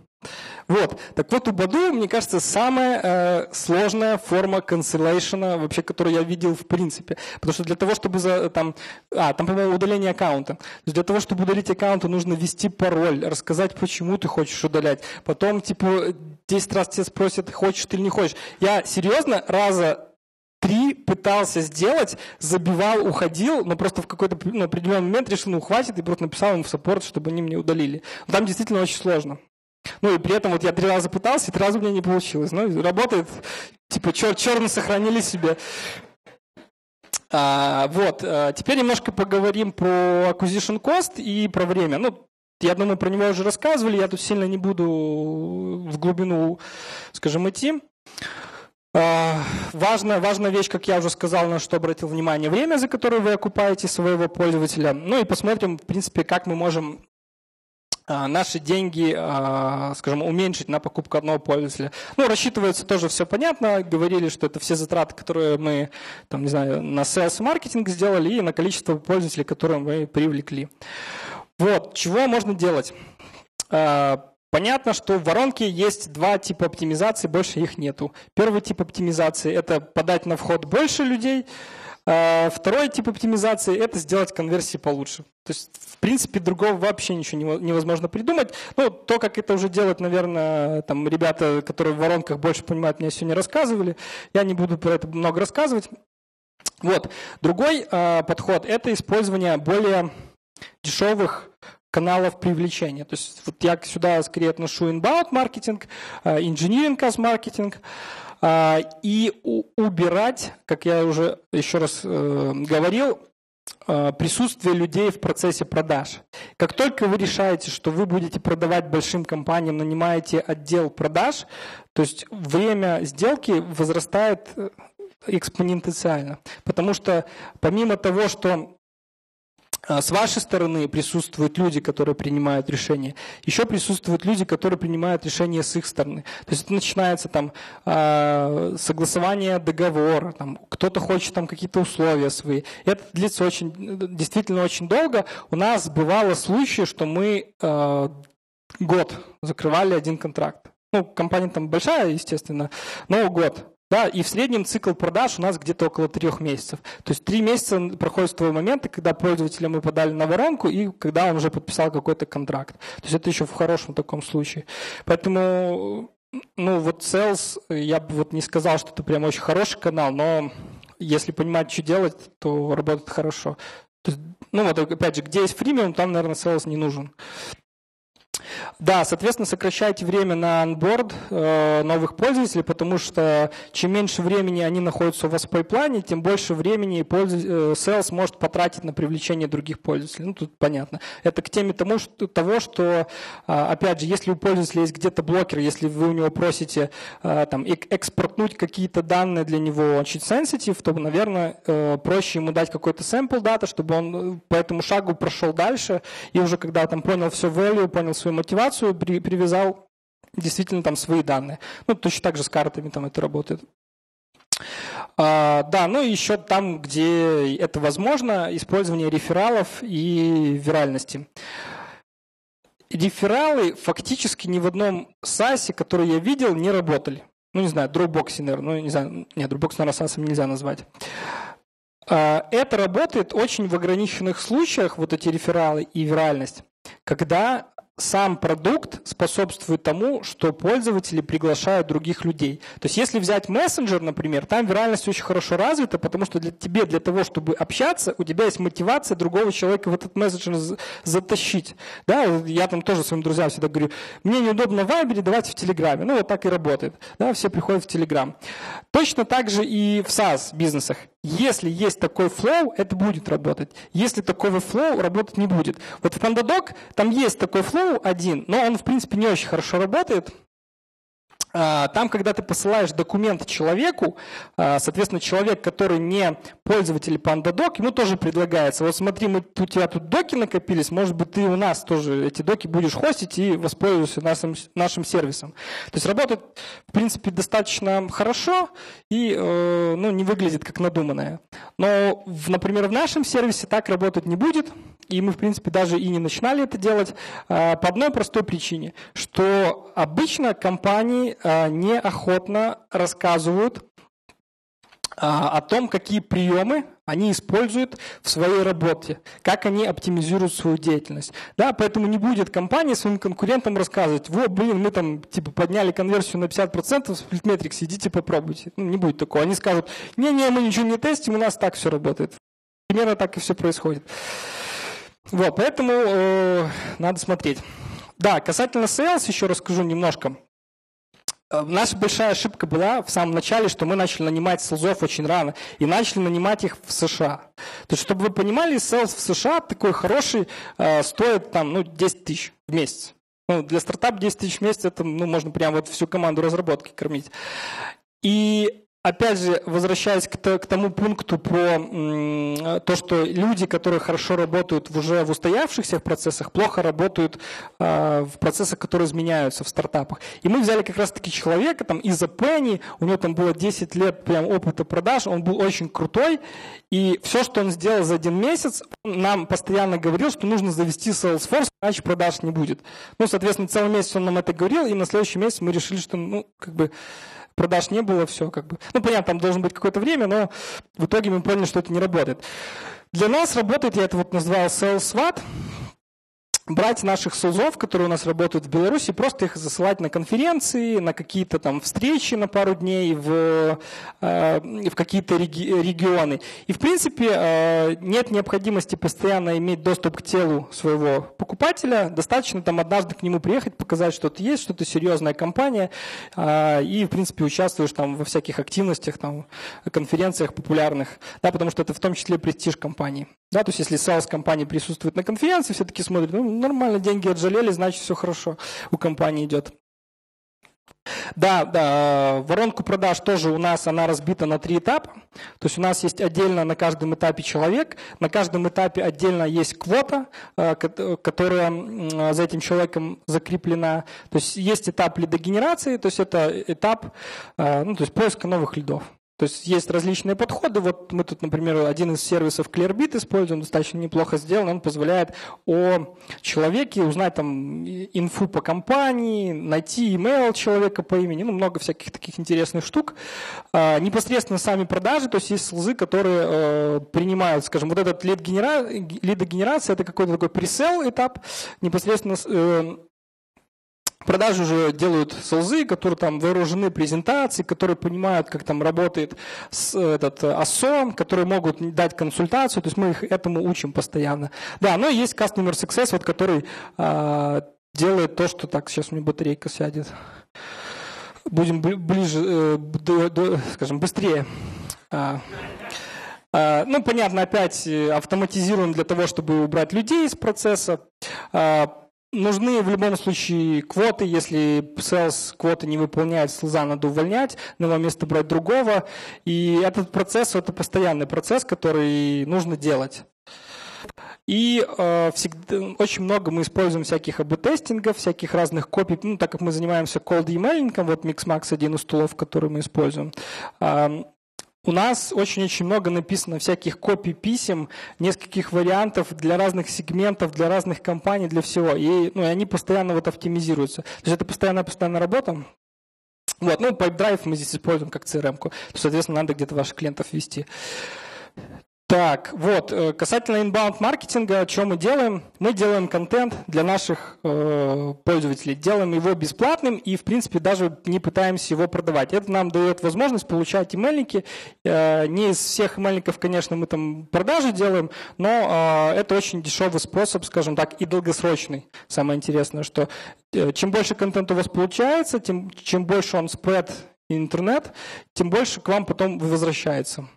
Вот. Так вот, у Баду, мне кажется, самая э, сложная форма cancellation, вообще, которую я видел в принципе. Потому что для того, чтобы за, там, а, там, по-моему, удаление аккаунта. То есть для того, чтобы удалить аккаунт, нужно ввести пароль, рассказать, почему ты хочешь удалять. Потом, типа, 10 раз тебя спросят, хочешь ты или не хочешь. Я серьезно раза три пытался сделать, забивал, уходил, но просто в какой-то ну, определенный момент решил, ну, хватит, и просто написал им в саппорт, чтобы они мне удалили. Но там действительно очень сложно. Ну и при этом вот я три раза пытался, и три раза у меня не получилось. Ну, работает, типа, чер черно сохранили себе. А, вот, а, теперь немножко поговорим про acquisition cost и про время. Ну, я думаю, про него уже рассказывали, я тут сильно не буду в глубину, скажем, идти. А, важная, важная вещь, как я уже сказал, на что обратил внимание, время, за которое вы окупаете своего пользователя. Ну и посмотрим, в принципе, как мы можем наши деньги, а, скажем, уменьшить на покупку одного пользователя. Ну, рассчитывается тоже все понятно. Говорили, что это все затраты, которые мы, там, не знаю, на sales маркетинг сделали и на количество пользователей, которые мы привлекли. Вот, чего можно делать? А, понятно, что в воронке есть два типа оптимизации, больше их нету. Первый тип оптимизации – это подать на вход больше людей – а, второй тип оптимизации – это сделать конверсии получше. То есть, в принципе, другого вообще ничего невозможно придумать. Ну, то, как это уже делают, наверное, там ребята, которые в воронках больше понимают, мне сегодня рассказывали. Я не буду про это много рассказывать. Вот. Другой э, подход – это использование более дешевых каналов привлечения. То есть вот я сюда скорее отношу inbound маркетинг, engineering cost маркетинг. А, и убирать, как я уже еще раз э, говорил, э, присутствие людей в процессе продаж. Как только вы решаете, что вы будете продавать большим компаниям, нанимаете отдел продаж, то есть время сделки возрастает э, экспоненциально. Потому что помимо того, что а, с вашей стороны присутствуют люди, которые принимают решения. Еще присутствуют люди, которые принимают решения с их стороны. То есть это начинается там а, согласование договора, там, кто-то хочет там какие-то условия свои. Это длится очень, действительно очень долго. У нас бывало случаи, что мы а, год закрывали один контракт. Ну, компания там большая, естественно, но год. Да, и в среднем цикл продаж у нас где-то около трех месяцев. То есть три месяца проходит с того момента, когда пользователя мы подали на воронку и когда он уже подписал какой-то контракт. То есть это еще в хорошем таком случае. Поэтому, ну вот Sales, я бы вот не сказал, что это прям очень хороший канал, но если понимать, что делать, то работает хорошо. То есть, ну вот опять же, где есть фримиум, там, наверное, Sales не нужен. Да, соответственно, сокращайте время на анборд э, новых пользователей, потому что чем меньше времени они находятся у вас в пайплайне, тем больше времени э, sales может потратить на привлечение других пользователей. Ну, тут понятно. Это к теме тому, что, того, что, э, опять же, если у пользователя есть где-то блокер, если вы у него просите э, там, экспортнуть какие-то данные для него очень sensitive, то, наверное, э, проще ему дать какой-то sample дата, чтобы он по этому шагу прошел дальше, и уже когда там понял все value, понял свою мотивацию, при, привязал действительно там свои данные. Ну, точно так же с картами там это работает. А, да, ну и еще там, где это возможно, использование рефералов и виральности. Рефералы фактически ни в одном SaaS, который я видел, не работали. Ну, не знаю, Dropbox, наверное, ну, не знаю, нет, Dropbox, наверное, SaaS нельзя назвать. А, это работает очень в ограниченных случаях, вот эти рефералы и виральность, когда сам продукт способствует тому, что пользователи приглашают других людей. То есть если взять мессенджер, например, там виральность очень хорошо развита, потому что для тебе, для того, чтобы общаться, у тебя есть мотивация другого человека в этот мессенджер затащить. Да, я там тоже своим друзьям всегда говорю, мне неудобно в Вайбере, давайте в Телеграме. Ну вот так и работает. Да, все приходят в Телеграм. Точно так же и в SaaS бизнесах. Если есть такой flow, это будет работать. Если такого flow, работать не будет. Вот в Pandadoc там есть такой flow один, но он, в принципе, не очень хорошо работает. А, там, когда ты посылаешь документ человеку, а, соответственно, человек, который не пользователь PandaDoc, ему тоже предлагается, вот смотри, мы, у тебя тут доки накопились, может быть, ты у нас тоже эти доки будешь хостить и воспользуешься нашим, нашим сервисом. То есть работает, в принципе, достаточно хорошо и э, ну, не выглядит как надуманное. Но, например, в нашем сервисе так работать не будет, и мы, в принципе, даже и не начинали это делать а, по одной простой причине, что обычно компании неохотно рассказывают а, о том, какие приемы они используют в своей работе, как они оптимизируют свою деятельность. Да, поэтому не будет компания своим конкурентам рассказывать, вот, блин, мы там типа подняли конверсию на 50% в Splitmetrics, идите попробуйте. Ну, не будет такого. Они скажут, не-не, мы ничего не тестим, у нас так все работает. Примерно так и все происходит. Вот, поэтому э, надо смотреть. Да, касательно sales еще расскажу немножко. Э, наша большая ошибка была в самом начале, что мы начали нанимать селзов очень рано и начали нанимать их в США. То есть, чтобы вы понимали, селс в США такой хороший э, стоит там, ну, 10 тысяч в месяц. Ну, для стартапа 10 тысяч в месяц, это, ну, можно прям вот всю команду разработки кормить. И опять же, возвращаясь к, к тому пункту про то, что люди, которые хорошо работают в уже в устоявшихся процессах, плохо работают э, в процессах, которые изменяются в стартапах. И мы взяли как раз-таки человека там из-за Penny, у него там было 10 лет прям опыта продаж, он был очень крутой, и все, что он сделал за один месяц, нам постоянно говорил, что нужно завести Salesforce, иначе продаж не будет. Ну, соответственно, целый месяц он нам это говорил, и на следующий месяц мы решили, что, ну, как бы продаж не было, все как бы. Ну, понятно, там должно быть какое-то время, но в итоге мы поняли, что это не работает. Для нас работает, я это вот назвал Sales SWAT, брать наших СУЗов, которые у нас работают в Беларуси, просто их засылать на конференции, на какие-то там встречи на пару дней в, э, в какие-то реги регионы. И, в принципе, э, нет необходимости постоянно иметь доступ к телу своего покупателя. Достаточно там однажды к нему приехать, показать, что ты есть, что ты серьезная компания, э, и, в принципе, участвуешь там во всяких активностях, там, конференциях популярных, да, потому что это в том числе престиж компании. Да, то есть если sales компании присутствует на конференции, все таки смотрят, ну, нормально, деньги отжалели, значит, все хорошо у компании идет. Да, да, воронку продаж тоже у нас она разбита на три этапа. То есть у нас есть отдельно на каждом этапе человек, на каждом этапе отдельно есть квота, э, которая за этим человеком закреплена. То есть есть этап лидогенерации, то есть это этап э, ну, то есть поиска новых лидов. То есть есть различные подходы. Вот мы тут, например, один из сервисов Clearbit используем, достаточно неплохо сделан. Он позволяет о человеке узнать там инфу по компании, найти email человека по имени, ну, много всяких таких интересных штук. А, непосредственно сами продажи, то есть есть слзы, которые э, принимают, скажем, вот этот лидогенерация, это какой-то такой пресел этап, непосредственно э, Продажи уже делают солзы, которые там вооружены презентацией, которые понимают, как там работает этот ОСО, которые могут дать консультацию, то есть мы их этому учим постоянно. Да, но есть Customer Success, вот, который а, делает то, что так, сейчас у меня батарейка сядет. Будем ближе, э, до, до, скажем, быстрее. А, а, ну, понятно, опять э, автоматизируем для того, чтобы убрать людей из процесса. Нужны в любом случае квоты. Если sales квоты не выполняет, слеза надо увольнять, на его место брать другого. И этот процесс – это постоянный процесс, который нужно делать. И э, всегда, очень много мы используем всяких АБ-тестингов, всяких разных копий, ну, так как мы занимаемся cold emailing, вот Mixmax один из тулов, который мы используем. Э, у нас очень-очень много написано всяких копий писем, нескольких вариантов для разных сегментов, для разных компаний, для всего. И, ну, и они постоянно вот оптимизируются. То есть это постоянная-постоянная работа. Вот, ну, PipeDrive мы здесь используем как CRM-ку. Соответственно, надо где-то ваших клиентов вести. Так, вот, э, касательно inbound маркетинга, что мы делаем? Мы делаем контент для наших э, пользователей, делаем его бесплатным и, в принципе, даже не пытаемся его продавать. Это нам дает возможность получать имейльники. Э, не из всех имейльников, конечно, мы там продажи делаем, но э, это очень дешевый способ, скажем так, и долгосрочный. Самое интересное, что э, чем больше контента у вас получается, тем, чем больше он спред интернет, тем больше к вам потом возвращается.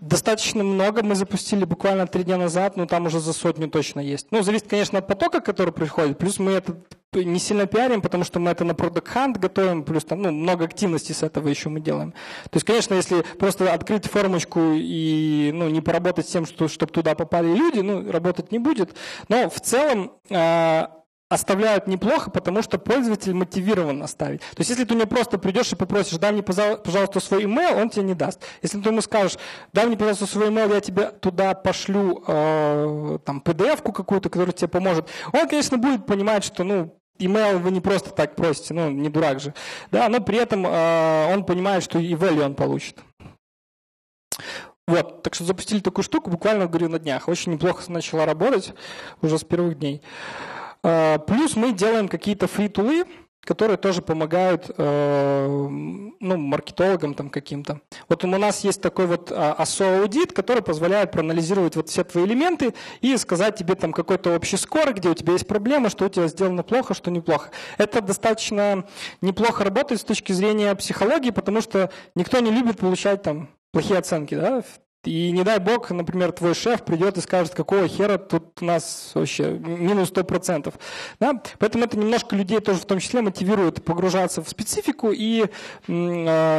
Достаточно много мы запустили буквально три дня назад, но там уже за сотню точно есть. Ну, зависит, конечно, от потока, который приходит. Плюс мы это не сильно пиарим, потому что мы это на Product Hunt готовим, плюс там ну, много активности с этого еще мы делаем. То есть, конечно, если просто открыть формочку и ну, не поработать с тем, что, чтобы туда попали люди, ну, работать не будет. Но в целом а, оставляют неплохо, потому что пользователь мотивирован оставить. То есть, если ты мне просто придешь и попросишь, дай мне, пожалуйста, свой email, он тебе не даст. Если ты ему скажешь, дай мне, пожалуйста, свой email, я тебе туда пошлю э, там PDF-ку какую-то, которая тебе поможет, он, конечно, будет понимать, что, ну, email вы не просто так просите, ну, не дурак же. Да, но при этом э, он понимает, что и value он получит. Вот, так что запустили такую штуку, буквально, говорю, на днях. Очень неплохо начала работать уже с первых дней. Плюс мы делаем какие-то фри-тулы, которые тоже помогают э, ну, маркетологам там каким-то. Вот у нас есть такой вот ASO аудит, который позволяет проанализировать вот все твои элементы и сказать тебе там какой-то общий скор, где у тебя есть проблемы, что у тебя сделано плохо, что неплохо. Это достаточно неплохо работает с точки зрения психологии, потому что никто не любит получать там плохие оценки, да, и не дай бог, например, твой шеф придет и скажет, какого хера тут у нас вообще минус 100%. Да? Поэтому это немножко людей тоже в том числе мотивирует погружаться в специфику и э,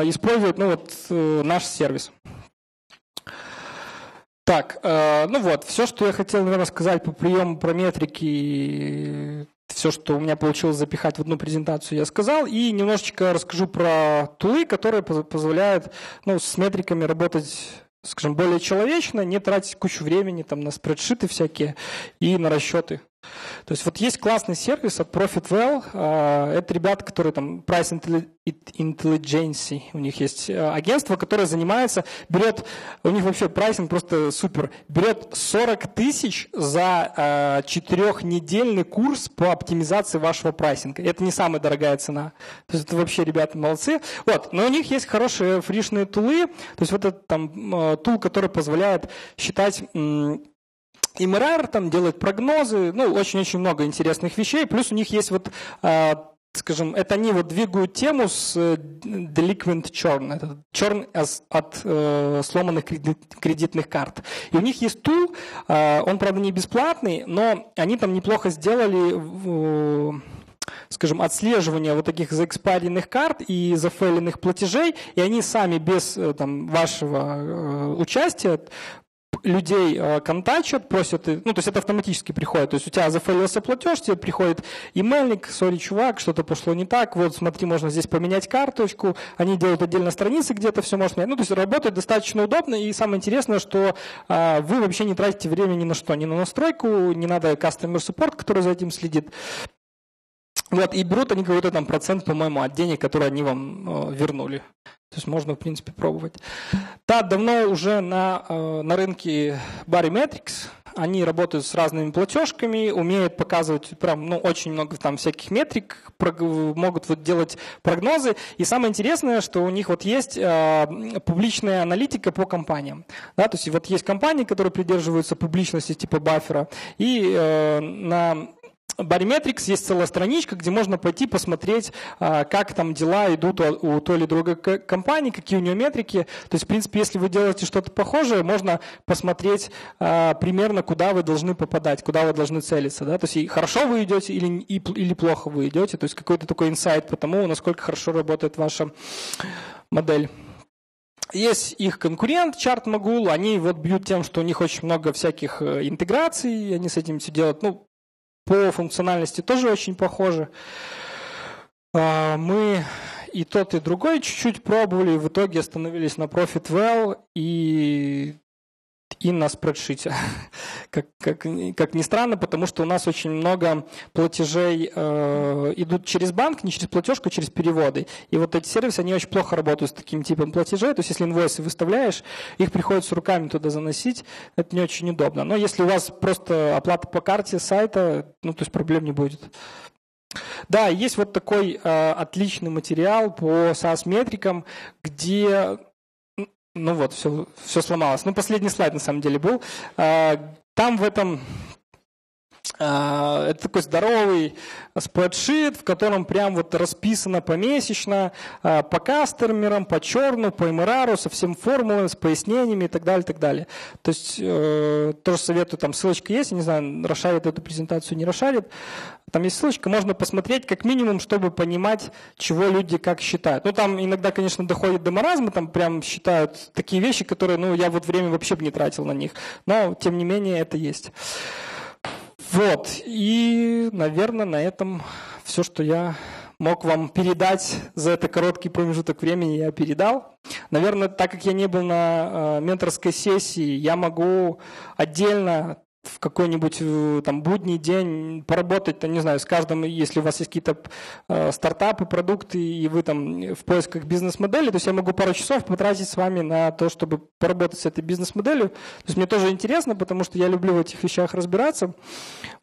использовать ну, вот, э, наш сервис. Так, э, ну вот, все, что я хотел, наверное, сказать по приему, про метрики, все, что у меня получилось запихать в одну презентацию, я сказал. И немножечко расскажу про тулы, которые позволяют ну, с метриками работать скажем, более человечно, не тратить кучу времени там, на спредшиты всякие и на расчеты. То есть вот есть классный сервис от ProfitWell. А, это ребята, которые там Price Intelligence, у них есть а, агентство, которое занимается, берет, у них вообще pricing просто супер, берет 40 тысяч за а, четырехнедельный курс по оптимизации вашего pricing а. Это не самая дорогая цена. То есть это вообще ребята молодцы. Вот, но у них есть хорошие фришные tool ы, то есть вот этот там tool, который позволяет считать MRR там делает прогнозы, ну, очень-очень много интересных вещей. Плюс у них есть вот а, скажем, это они вот двигают тему с э, delinquent churn, это churn от э, сломанных кредитных карт. И у них есть тул, э, он, правда, не бесплатный, но они там неплохо сделали скажем, отслеживание вот таких заэкспаренных карт и зафейленных платежей, и они сами без э, там, вашего э, участия людей э, контачат, просят, ну, то есть это автоматически приходит. То есть у тебя зафейлился платеж, тебе приходит имейльник, сори, чувак, что-то пошло не так, вот смотри, можно здесь поменять карточку, они делают отдельно страницы, где-то все можно. Ну, то есть работает достаточно удобно, и самое интересное, что а, вы вообще не тратите время ни на что, ни на настройку, не надо customer support, который за этим следит. Вот, и берут они какой-то там процент, по-моему, от денег, которые они вам э, вернули. То есть можно, в принципе, пробовать. Да, давно уже на, э, на рынке Barymetrics. Они работают с разными платежками, умеют показывать прям, ну, очень много там всяких метрик, могут вот делать прогнозы. И самое интересное, что у них вот есть э, публичная аналитика по компаниям. Да, то есть вот есть компании, которые придерживаются публичности типа баффера, и э, на Barometrics есть целая страничка, где можно пойти посмотреть, а, как там дела идут у той или другой компании, какие у нее метрики. То есть, в принципе, если вы делаете что-то похожее, можно посмотреть а, примерно, куда вы должны попадать, куда вы должны целиться. Да? То есть, хорошо вы идете или, или плохо вы идете. То есть, какой-то такой инсайт по тому, насколько хорошо работает ваша модель. Есть их конкурент, ChartMogul, они вот бьют тем, что у них очень много всяких э, интеграций, они с этим все делают, ну, по функциональности тоже очень похожи. А, мы и тот, и другой чуть-чуть пробовали, в итоге остановились на ProfitWell и и на спредшите. как, как, как ни странно, потому что у нас очень много платежей э, идут через банк, не через платежку, а через переводы. И вот эти сервисы, они очень плохо работают с таким типом платежей. То есть если инвойсы выставляешь, их приходится руками туда заносить. Это не очень удобно. Но если у вас просто оплата по карте сайта, ну то есть проблем не будет. Да, есть вот такой э, отличный материал по SaaS-метрикам, где ну вот, все, все сломалось. Ну, последний слайд на самом деле был. А, там в этом это такой здоровый спредшит, в котором прям вот расписано помесячно а, по кастермерам, по черну, по MRR, со всем формулами, с пояснениями и так далее, и так далее. То есть э, тоже советую, там ссылочка есть, я не знаю, расшарит эту презентацию, не расшарит. Там есть ссылочка, можно посмотреть как минимум, чтобы понимать, чего люди как считают. Ну, там иногда, конечно, доходит до маразма, там прям считают такие вещи, которые, ну, я вот время вообще бы не тратил на них. Но, тем не менее, это есть. Вот, и, наверное, на этом все, что я мог вам передать за этот короткий промежуток времени, я передал. Наверное, так как я не был на э, менторской сессии, я могу отдельно в какой-нибудь э, там будний день поработать, там, не знаю, с каждым, если у вас есть какие-то э, стартапы, продукты, и вы там в поисках бизнес-модели, то есть я могу пару часов потратить с вами на то, чтобы поработать с этой бизнес-моделью. То есть мне тоже интересно, потому что я люблю в этих вещах разбираться.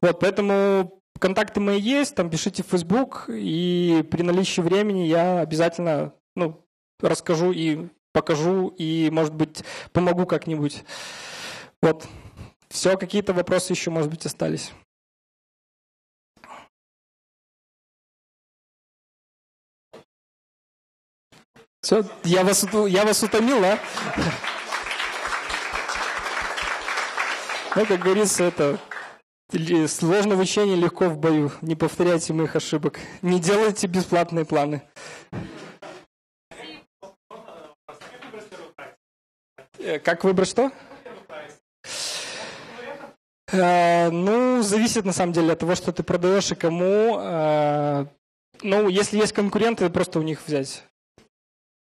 Вот, поэтому контакты мои есть, там пишите в Facebook, и при наличии времени я обязательно ну, расскажу и покажу, и, может быть, помогу как-нибудь. Вот. Все, какие-то вопросы еще, может быть, остались? Все, я вас, я вас утомил, а? Ну, как говорится, это сложно в учении, легко в бою. Не повторяйте моих ошибок. Не делайте бесплатные планы. Э, как выбрать что? Э, ну, зависит на самом деле от того, что ты продаешь и кому. Э, ну, если есть конкуренты, просто у них взять.